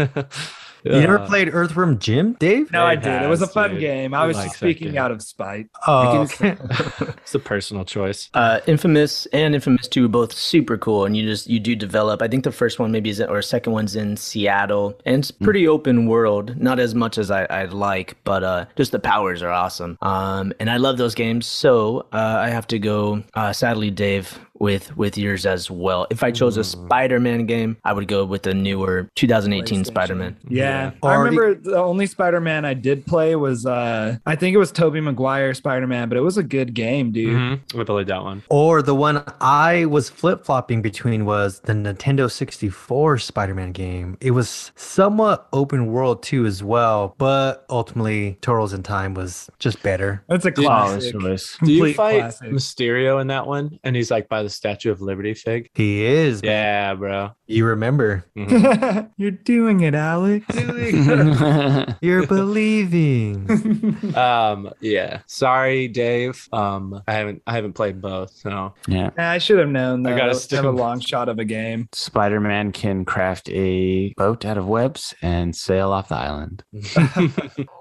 You never Uh, played Earthworm Jim, Dave? No, I Dave did. It was a fun dude. game. I was likes just speaking out of spite. Oh, okay. It's a personal choice. Uh, Infamous and Infamous 2 are both super cool, and you just you do develop. I think the first one maybe is or second one's in Seattle, and it's pretty open world. Not as much as I, I'd like, but uh, just the powers are awesome. Um, and I love those games. So uh, I have to go. Uh, sadly, Dave, with with yours as well. If I chose a Spider-Man game, I would go with the newer 2018 Spider-Man. Yeah. Or I remember the only Spider-Man I did play was uh I think it was Tobey Maguire Spider-Man, but it was a good game, dude. Mhm. I played that one. Or the one I was flip flopping between was the Nintendo 64 Spider Man game. It was somewhat open world too, as well, but ultimately, Turtles in Time was just better. That's a classic. choice. Do you fight classic. Mysterio in that one? And he's like by the Statue of Liberty fig. He is. Yeah, bro. You remember. Mhm. You're doing it, Alex. You're believing. um, yeah. Sorry, Dave. Um, I haven't I haven't played both. So yeah. I should have known I gotta I stick have a long shot of a game. Spider Man can craft a boat out of webs and sail off the island.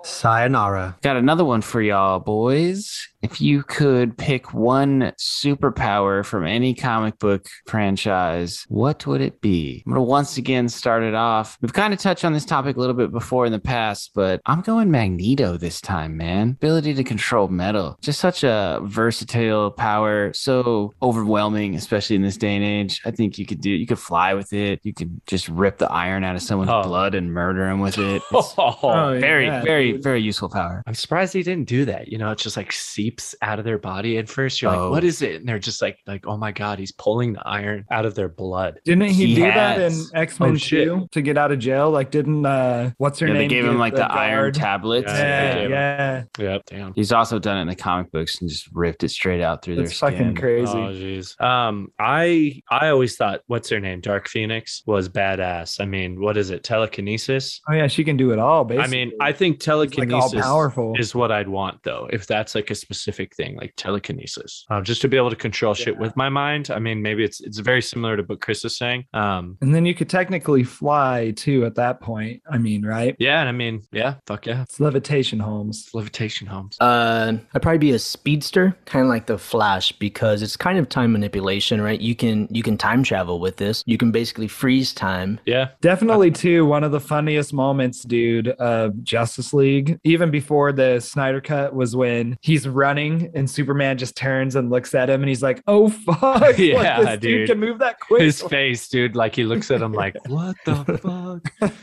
Sayonara. Got another one for y'all, boys. If you could pick one superpower from any comic book franchise, what would it be? I'm going to once again start it off. We've kind of touched on this topic a little bit before in the past, but I'm going Magneto this time, man. Ability to control metal. Just such a versatile power. So overwhelming, especially in this day and age. I think you could do, you could fly with it. You could just rip the iron out of someone's Oh. blood and murder him with it. Oh, oh very, yeah, very, dude. very useful power. I'm surprised he didn't do that. You know, it just like seeps out of their body at first. You're Oh. like, what is it? And they're just like, like, oh my god, he's pulling the iron out of their blood. Didn't he, He do that in. X Men Oh, 2 to get out of jail? Like, didn't uh, what's her yeah, name? they gave him like the, iron tablets. Yeah, Yeah, they gave him. yeah. Yep. Damn. He's also done it in the comic books and just ripped it straight out through That's their fucking skin. crazy. Oh jeez. Um, I I always thought what's her name, Dark Phoenix, was badass. I mean, what is it, telekinesis? Oh yeah, she can do it all. Basically, I mean, I think She's, like telekinesis all powerful. is what I'd want though. If that's like a specific thing, like telekinesis, um, just to be able to control shit with my mind. I mean, maybe it's it's very similar to what Chris is saying. Um, and then you could technically fly too at that point. I mean, right? yeah, and I mean, yeah, fuck yeah, It's levitation, Holmes. levitation homes. Uh, I'd probably be a speedster, kind of like the Flash, because it's kind of time manipulation, right? You can you can time travel with this. You can basically freeze time. Yeah, Definitely too. One of the funniest moments, dude, of Justice League, even before the Snyder cut, was when he's running and Superman just turns and looks at him and he's like, "Oh fuck, like, Yeah, this dude. can move that quick." his face, dude. Like he looks at him like, what the fuck?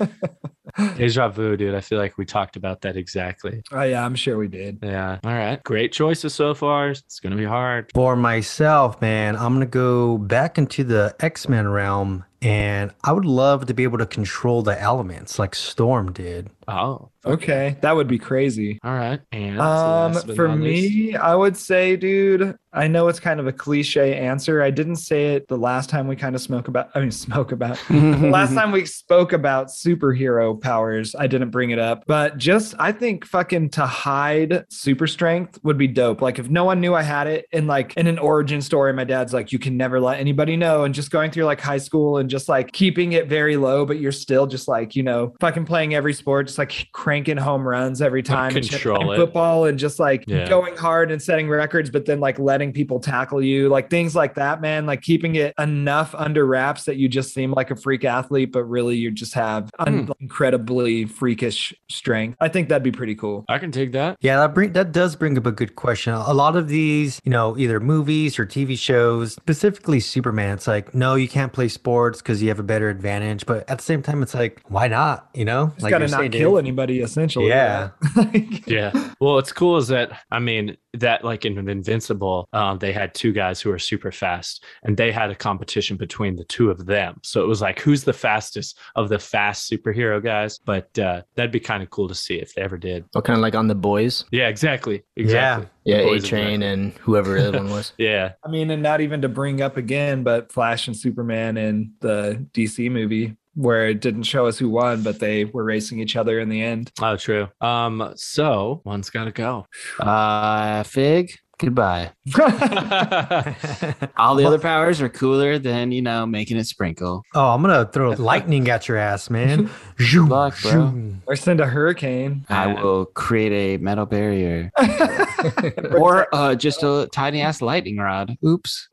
Deja vu, dude. I feel like we talked about that exactly. oh yeah, I'm sure we did. Yeah. All right. Great choices so far. It's gonna be hard. For myself, man, I'm going to go back into the X Men realm and I would love to be able to control the elements like Storm did. Oh. Okay, that would be crazy. All right. And Um, for me, I would say, dude, I know it's kind of a cliche answer. I didn't say it the last time we kind of smoke about. I mean, smoke about. last time we spoke about superhero powers, I didn't bring it up, but just I think fucking to hide super strength would be dope. Like if no one knew I had it, and like in an origin story, my dad's like, you can never let anybody know, and just going through like high school and just like keeping it very low, but you're still just like you know fucking playing every sport, just like cranking home runs every time, and control playing it. football, and just like Yeah. going hard and setting records, but then like letting people tackle you, like things like that, man. Like keeping it enough under wraps that you just seem like a freak athlete, but really you just have un- hmm. incredibly freakish strength. I think that'd be pretty cool. I can take that. Yeah, that bring that does bring up a good question. A lot of these, you know, either movies or TV shows, specifically Superman, it's like, no, you can't play sports because you have a better advantage. But at the same time, it's like, why not? You know, Just like gotta you're not saying, kill anybody, essentially. Yeah. Like- Yeah. Well, what's cool is that I mean that like in Invincible, um, they had two guys who were super fast, and they had a competition between the two of them. So it was like, who's the fastest of the fast superhero guys? But uh, that'd be kind of cool to see if they ever did. Or kind of like on the boys. Yeah, exactly. Exactly. Yeah, The A Train and whoever the other one was. Yeah. I mean, and not even to bring up again, but Flash and Superman in the DC movie where it didn't show us who won, but they were racing each other in the end. Oh, true. Um, so one's got to go. Uh, Fig, Goodbye. All the other powers are cooler than, you know, making it sprinkle. Oh, I'm gonna throw lightning at your ass, man. Good luck, bro. or send a hurricane. I will create a metal barrier. or uh, just a tiny ass lightning rod. Oops.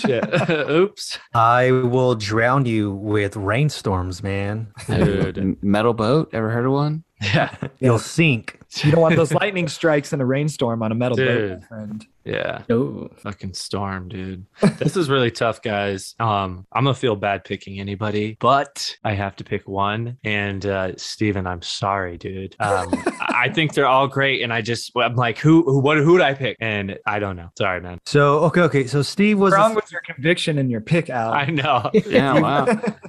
Shit. Oops. I will drown you with rainstorms, man. Dude. Metal boat. Ever heard of one? Yeah. You'll sink. You don't want those lightning strikes in a rainstorm on a metal boat, Dude. my friend. Yeah. Oh, Fucking storm, dude. This is really tough, guys. Um, I'm gonna feel bad picking anybody, but I have to pick one. And uh Steven, I'm sorry, dude. Um, I I think they're all great, and I just I'm like, who, who, what, who'd I pick? And I don't know. Sorry, man. So okay, okay. So Steve was What's wrong with your conviction and your pick, Al? I know. Yeah, wow.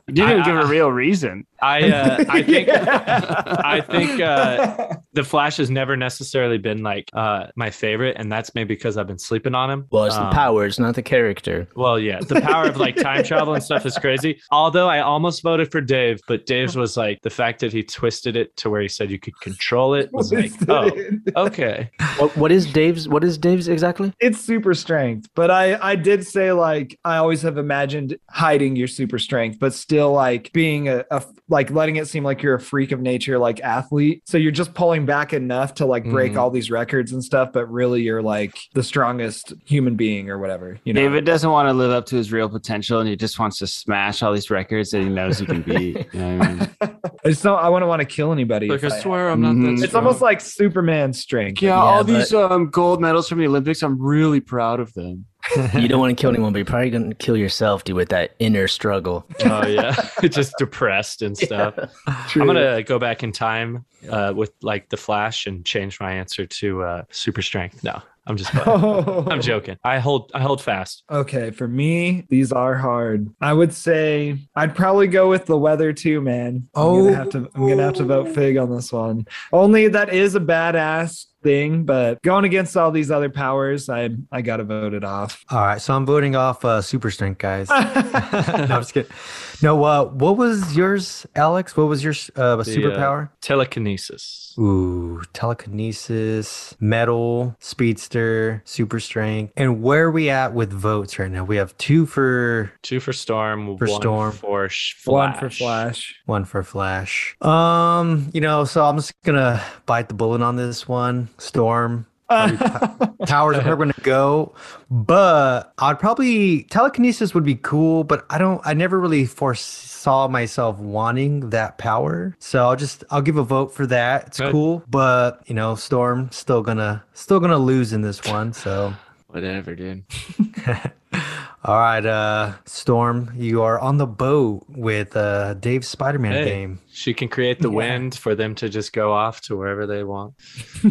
You didn't even give a real reason. I uh, I think I think uh, the Flash has never necessarily been like uh my favorite, and that's maybe because I've been sleeping on him. well, it's the Um, powers, not the character. Well, yeah, the power of like time travel and stuff is crazy. Although I almost voted for Dave, but Dave's was like the fact that he twisted it to where he said you could control it was like, oh, okay. What, what is Dave's? What is Dave's exactly? it's super strength but i i did say like i always have imagined hiding your super strength but still like being a, a like letting it seem like you're a freak of nature like athlete so you're just pulling back enough to like break Mhm. all these records and stuff but really you're like the strongest human being or whatever you know David doesn't want to live up to his real potential and he just wants to smash all these records that he knows he can beat. You know I mean? i don't i wouldn't want to kill anybody Like I I- swear I'm not Mhm. that it's strong. almost like superman strength Yeah, Yeah, all but- these um, gold medals from the Olympics, I'm really proud of them. You don't want to kill anyone, but you're probably gonna kill yourself, dude, with that inner struggle. oh yeah, just depressed and stuff. I'm gonna go back in time uh, with like the Flash and change my answer to uh, super strength. No, I'm just playing. I'm joking. I hold I hold fast. Okay, for me, these are hard. I would say I'd probably go with the weather too, man. I'm Oh. gonna have to I'm gonna have to vote Fig on this one. Only that is a badass thing, but going against all these other powers, I I gotta vote it off. all right. So I'm voting off uh, super strength, guys. no, I'm just kidding. No, uh, what was yours, Alex? What was your uh, The, uh, superpower? telekinesis. Ooh, telekinesis, metal, speedster, super strength. And where are we at with votes right now? We have two for Two for Storm. For one Storm. For sh- One for Flash. one for Flash. Um, you know, so I'm just gonna bite the bullet on this one. Storm. Powers are gonna go, but I'd probably telekinesis would be cool, but I don't. I never really foresaw myself wanting that power, so I'll just I'll give a vote for that. It's Okay. cool, but you know, Storm still gonna still gonna lose in this one. So, Whatever, dude. all right, uh, Storm, you are on the boat with uh Dave's Spider-Man Hey. game. She can create the wind for them to just go off to wherever they want.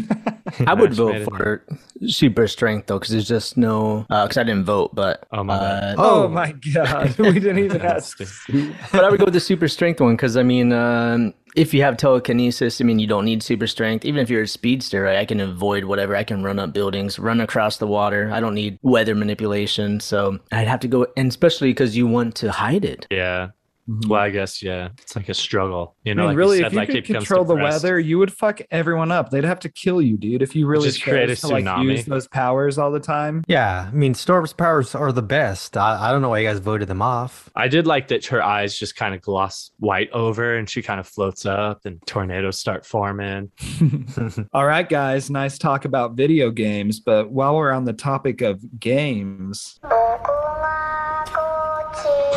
I would vote made in for super strength though, because there's just no. Because I didn't vote, but Oh, my bad. uh, Oh my god, we didn't even ask. But I would go with the super strength one because I mean, um, if you have telekinesis, I mean, you don't need super strength. Even if you're a speedster, right, I can avoid whatever. I can run up buildings, run across the water. I don't need weather manipulation. So I'd have to go, and especially because you want to hide it. Yeah. Mm-hmm. Well, I guess yeah. It's like a struggle. You know, I mean, like really, you said, if you like could it becomes control the weather, you would fuck everyone up. They'd have to kill you, dude. If you really Just create chose a to like tsunami. use those powers all the time. Yeah, I mean, Storm's powers are the best. I, I don't know why you guys voted them off. I did like that her eyes just kind of gloss white over and she kind of floats up and tornadoes start forming. All right, guys, nice talk about video games. But while we're on the topic of games,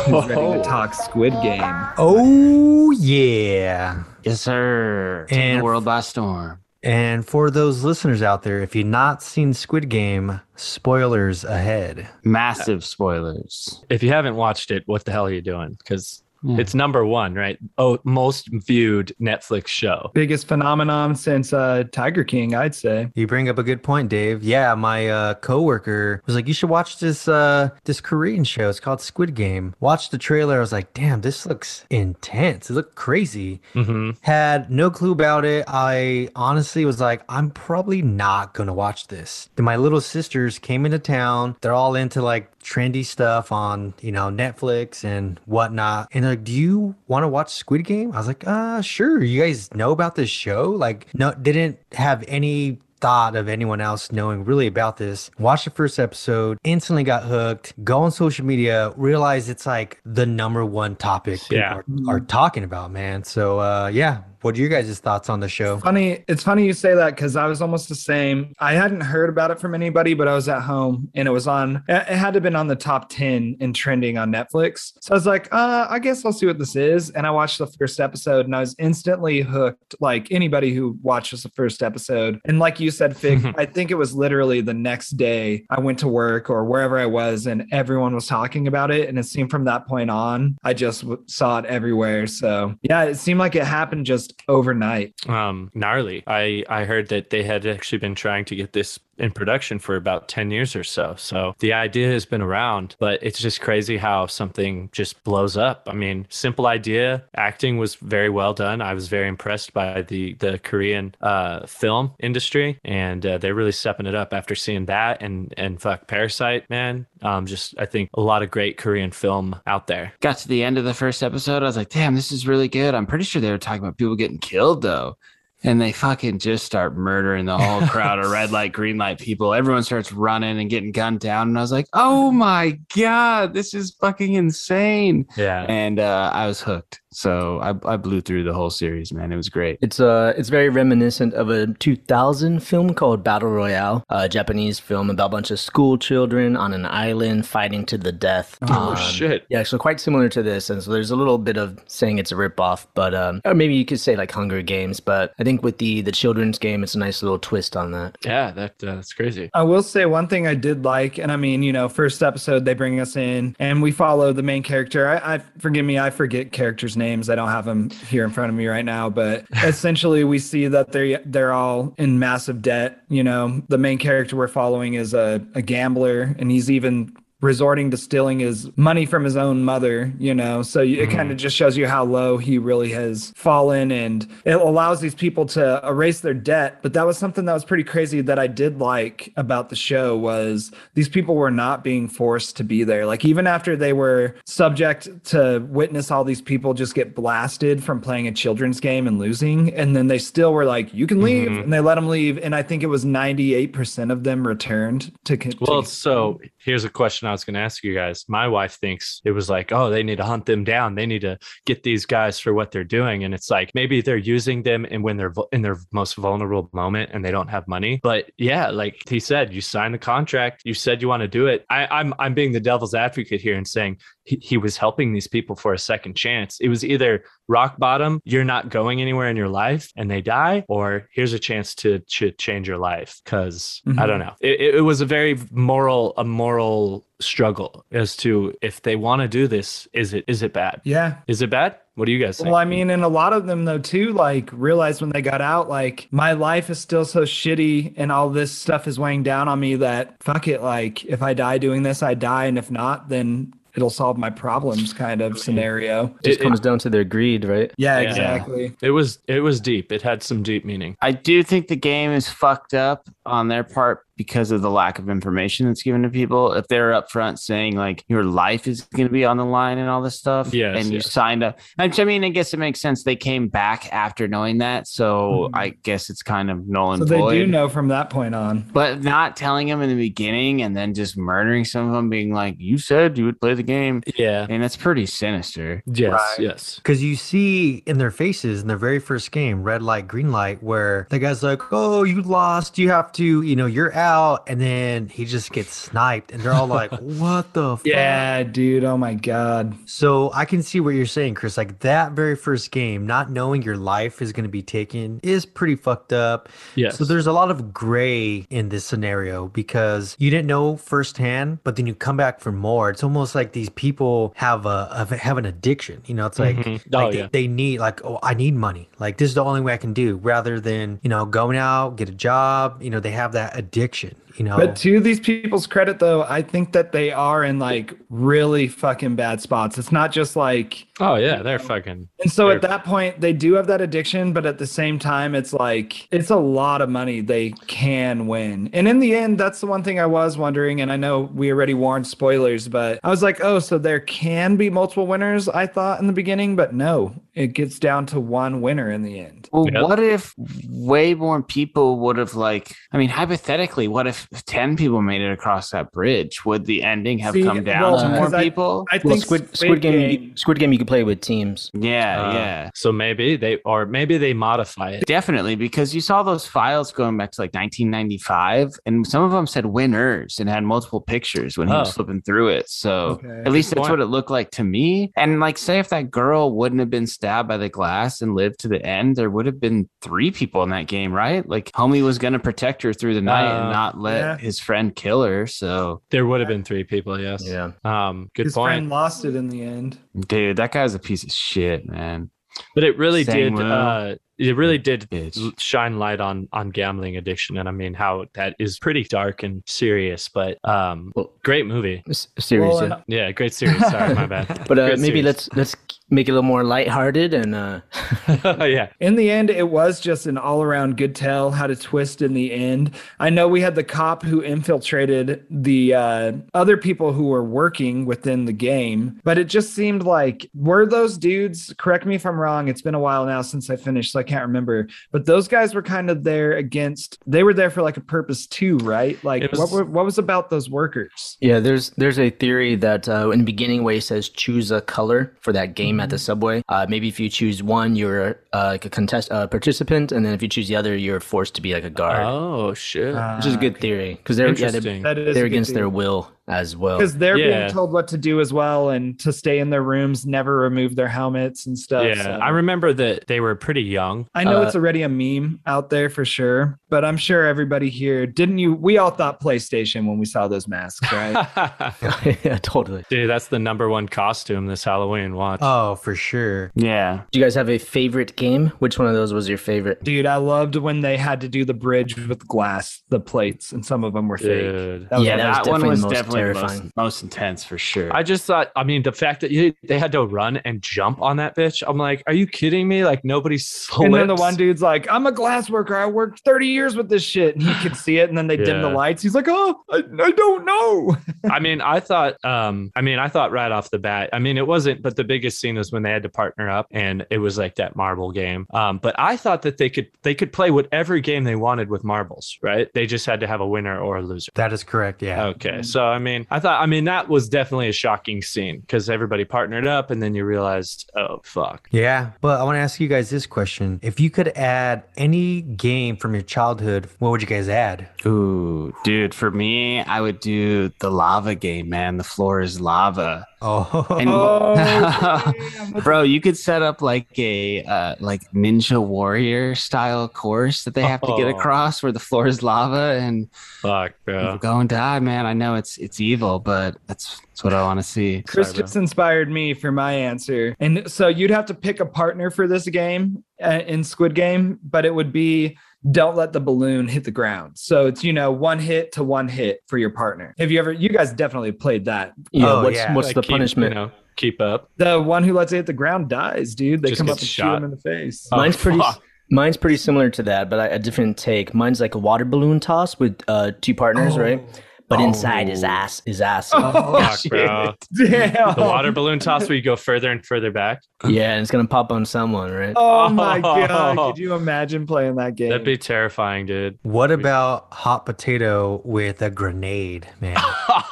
who's ready to oh. talk Squid Game? Oh yeah. Yes, sir. Taking And- the world by storm. And for those listeners out there, if you've not seen Squid Game, spoilers ahead. Massive spoilers. If you haven't watched it, what the hell are you doing? Because Yeah. it's number one, right? Oh, most viewed Netflix show. Biggest phenomenon since uh, Tiger King, I'd say. You bring up a good point, Dave. Yeah, my uh, coworker was like, "You should watch this uh, this Korean show. It's called Squid Game." Watched the trailer. I was like, "Damn, this looks intense. It looked crazy." hmm Had no clue about it. I honestly was like, I'm probably not gonna watch this. Then my little sisters came into town. They're all into like trendy stuff on, you know, Netflix and whatnot. And they're like, Do you want to watch Squid Game? I was like, uh, sure. You guys know about this show? Like, no, didn't have any thought of anyone else knowing really about this. Watch the first episode, instantly got hooked, go on social media, realize it's like the number one topic people Yeah. are, are talking about, man. So uh yeah, what are your guys' thoughts on the show? Funny, it's funny you say that because I was almost the same. I hadn't heard about it from anybody, but I was at home and it was on. It had to have been on the top ten and trending on Netflix. So I was like, uh, I guess I'll see what this is. And I watched the first episode and I was instantly hooked. Like anybody who watches the first episode, and like you said, Fig, I think it was literally the next day I went to work or wherever I was, and everyone was talking about it. And it seemed from that point on, I just saw it everywhere. So yeah, it seemed like it happened just overnight. um gnarly i i heard that they had actually been trying to get this in production for about 10 years or so so the idea has been around but it's just crazy how something just blows up i mean simple idea acting was very well done i was very impressed by the the korean uh film industry and uh, they're really stepping it up after seeing that and and fuck parasite man um just i think a lot of great korean film out there Got to the end of the first episode. I was like, damn, this is really good. I'm pretty sure they were talking about people getting killed though. And they fucking just start murdering the whole crowd of red light, green light people. Everyone starts running and getting gunned down. And I was like, oh my God, this is fucking insane. yeah And uh, I was hooked. So I, I blew through the whole series, man. It was great. It's uh, it's very reminiscent of a 2000 film called Battle Royale, a Japanese film about a bunch of school children on an island fighting to the death. oh Um, shit Yeah, so quite similar to this, and so there's a little bit of saying it's a ripoff, but um, or maybe you could say like Hunger Games, but I think with the the children's game, it's a nice little twist on that. yeah that uh, that's crazy I will say one thing I did like, and I mean, you know, first episode they bring us in and we follow the main character. I, I forgive me, I forget characters' names. I don't have them here in front of me right now, but essentially we see that they they're all in massive debt. You know, the main character we're following is a, a gambler, and he's even resorting to stealing his money from his own mother, you know. So it kind of just shows you how low he really has fallen and it allows these people to erase their debt. But that was something that was pretty crazy that I did like about the show was these people were not being forced to be there. Like even after they were subject to witness all these people just get blasted from playing a children's game and losing and then they still were like you can leave Mhm. and they let them leave and I think it was 98% of them returned to con- Well, so here's a question I was going to ask you guys. My wife thinks it was like, oh, they need to hunt them down. They need to get these guys for what they're doing, and it's like maybe they're using them and when they're in their most vulnerable moment and they don't have money. But yeah, like he said, you signed the contract. You said you want to do it. I, I'm I'm being the devil's advocate here and saying he, he was helping these people for a second chance. It was either rock bottom, you're not going anywhere in your life and they die, or here's a chance to, to change your life. because I Mhm. don't know. It, it- it was a very moral, a moral struggle as to if they want to do this, is it is it bad? yeah Is it bad? What do you guys think? Well, I mean, and a lot of them though too, like realized when they got out, like my life is still so shitty and all this stuff is weighing down on me that fuck it, like if I die doing this, I die, and if not, then it'll solve my problems kind of scenario. It just It- comes down to their greed, right? Yeah, Yeah. exactly. it was it was deep. It had some deep meaning. I do think the game is fucked up on their part because of the lack of information that's given to people. If they're upfront saying like your life is going to be on the line and all this stuff, Yes, and you yes. signed up, which I mean, I guess it makes sense. They came back after knowing that, so Mhm. I guess it's kind of null and So they do know from that point on. But not telling them in the beginning and then just murdering some of them, being like, "You said you would play the game," Yeah. and that's pretty sinister. Yes. Right. Yes. Because you see in their faces in their very first game, red light, green light, where the guy's like, "Oh, you lost. You have to, you know, you're out," and then he just gets sniped, and they're all like, "What the?" Fuck? Yeah, dude. Oh my god. So I can see what you're saying, Chris. Like that very first game, not knowing your life is going to be taken is pretty fucked up. Yeah. So there's a lot of gray in this scenario because you didn't know firsthand, but then you come back for more. It's almost like these people have a have, have an addiction. You know, it's like, Mhm. like Oh, they, they need like, oh, I need money. Like this is the only way I can do, rather than you know going out get a job. You know, they have that addiction fiction you know. But to these people's credit, though, I think that they are in like really fucking bad spots. It's not just like, Oh yeah, they're fucking. and so at that point, they do have that addiction, but at the same time, it's like, it's a lot of money they can win. And in the end, that's the one thing I was wondering. And I know we already warned spoilers, but I was like, oh, so there can be multiple winners, I thought in the beginning, but no, it gets down to one winner in the end. Well, Yep. what if way more people would have like? I mean, hypothetically, what if ten people made it across that bridge? Would the ending have See, come down well, to more 'cause I- people? I Well, think Squid, Squid, Game, you- Squid Game, you could play with teams. yeah, uh, yeah. So maybe they, or maybe they modify it. Definitely, because you saw those files going back to like 1995, and some of them said winners and had multiple pictures when he was Oh. flipping through it. So Okay. at least that's what it looked like to me. And like, say if that girl wouldn't have been stabbed by the glass and lived to the end, there would have been three people in that game, right? Like, homie was gonna protect her through the night Uh, and not let yeah. his friend kill her. So, There would have been three people. Yes. Yeah. Um. Good His point. friend lost it in the end. dude, that guy's a piece of shit, man. But it really Sang did. Uh, it really did Bitch. shine light on on gambling addiction, and I mean how that is pretty dark and serious. But um, Well- great movie. S- Series, Well, yeah. Yeah, great series. Sorry, my bad. But uh, maybe series. let's let's make it a little more lighthearted and uh, yeah. In the end, it was just an all around good tell, how to twist in the end. I know we had the cop who infiltrated the uh, other people who were working within the game, but it just seemed like, were those dudes, correct me if I'm wrong, it's been a while now since I finished, so I can't remember, but those guys were kind of there against, they were there for like a purpose too, right? Like, was- what, were, what was about those workers? yeah. There's there's a theory that uh, in the beginning way says choose a color for that game at the subway. Uh, maybe if you choose one, you're uh, like a contest uh, participant, and then if you choose the other, you're forced to be like a guard. Oh shit. which is a good theory because they're yeah, they're, Interesting. That is they're a good against their will as well. because they're Yeah. being told what to do as well and to stay in their rooms never remove their helmets and stuff yeah, so. I remember that they were pretty young. I know Uh, it's already a meme out there for sure, but I'm sure everybody here didn't you? We all thought PlayStation when we saw those masks, right? yeah, totally. Dude, that's the number one costume this Halloween. Watch. oh, for sure. Yeah. Do you guys have a favorite game? Which one of those was your favorite? Dude, I loved when they had to do the bridge with glass, the plates, and some of them were fake. Dude. That was Yeah, that was that one definitely was the most definitely the most, most intense for sure. I just thought, I mean, the fact that you, they had to run and jump on that bitch, I'm like, are you kidding me? Like, nobody slips. And then the one dude's like, I'm a glass worker. I worked 30 years with this shit. And he could see it. And then they dim the lights. He's like, Oh, I, I don't know. I mean, I thought, um, I mean, I thought right off the bat, I mean, it wasn't, but the biggest scene was when they had to partner up and it was like that marble game. Um, but I thought that they could, they could play whatever game they wanted with marbles, right? They just had to have a winner or a loser. That is correct. Yeah. Okay. So, I mean, I mean, I thought, I mean, that was definitely a shocking scene because everybody partnered up and then you realized, oh, fuck. Yeah, but I want to ask you guys this question: If you could add any game from your childhood, what would you guys add? Ooh, dude, for me, I would do the lava game, man. The floor is lava. Oh, And Oh, bro, you could set up like a uh, like ninja warrior style course that they have to get Oh. across where the floor is lava and Fuck, bro. go and die, man. I know it's it's evil, but that's that's what I want to see. Chris Sorry, just inspired me for my answer. And so you'd have to pick a partner for this game uh, in Squid Game, but it would be don't let the balloon hit the ground. So it's, you know, one hit to one hit for your partner. Have you ever, you guys definitely played that. Yeah, Oh, what's yeah. what's Like, the keep, punishment? You know, keep up. The one who lets it hit the ground dies, dude. They Just come up gets and shot. shoot him in the face. Oh, Mine's pretty. fuck. Mine's pretty similar to that, but I, a different take. Mine's like a water balloon toss with uh, two partners, right? But oh. inside is ass is ass. Oh, Fuck, bro. damn. The water balloon toss where you go further and further back. Yeah, and it's gonna pop on someone, right? Oh my Oh. god! Could you imagine playing that game? That'd be terrifying, dude. what about hot potato with a grenade, man?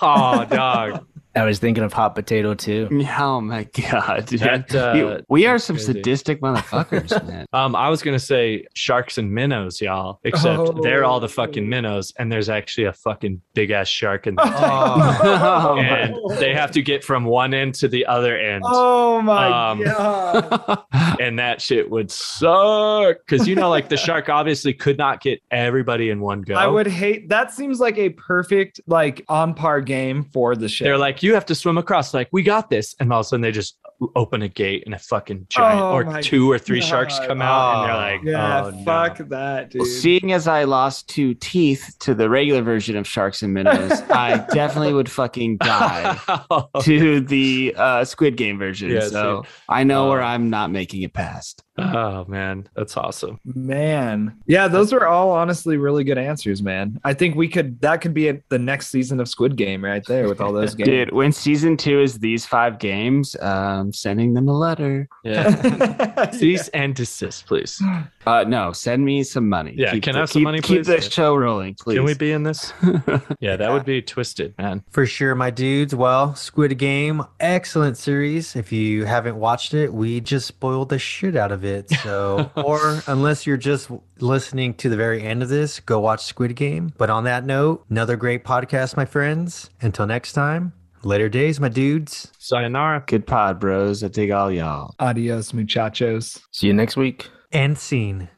Oh, dog. I was thinking of hot potato too. Oh my god. That, uh, we are some crazy. sadistic motherfuckers, man. Um, I was gonna say sharks and minnows, y'all. Except they're all the fucking Oh. minnows, and there's actually a fucking big ass shark in there. Oh. and they have to get from one end to the other end. Oh my Um, god! And that shit would suck. Cause you know, like the shark obviously could not get everybody in one go. I would hate. That seems like a perfect, like on par game for the show. They're like, you have to swim across. Like, we got this. And all of a sudden they just open a gate and a fucking giant Oh or two or three sharks come out and they're Oh. like, Yeah, oh, no. fuck that, dude. Well, seeing as I lost two teeth to the regular version of sharks and minnows, I definitely would fucking die to the uh, Squid Game version. Yeah, so I know where Uh, I'm not making it past. Oh man, that's awesome. Man. Yeah, those were all honestly really good answers, man. I think we could that could be the next season of Squid Game right there with all those games. Dude, when season two is these five games, um, sending them a letter. Yeah. Cease and desist, please. Uh, no, send me some money. Yeah, Keep can the- I have some keep- money, Keep please? the show rolling, please. Can we be in this? yeah, that would be twisted, man. For sure, my dudes. Well, Squid Game, excellent series. If you haven't watched it, we just spoiled the shit out of it. So, or unless you're just listening to the very end of this, go watch Squid Game. But on that note, another great podcast, my friends. Until next time, later days, my dudes. Sayonara. Good pod, bros. I dig all y'all. Adios, muchachos. See you next week. And scene.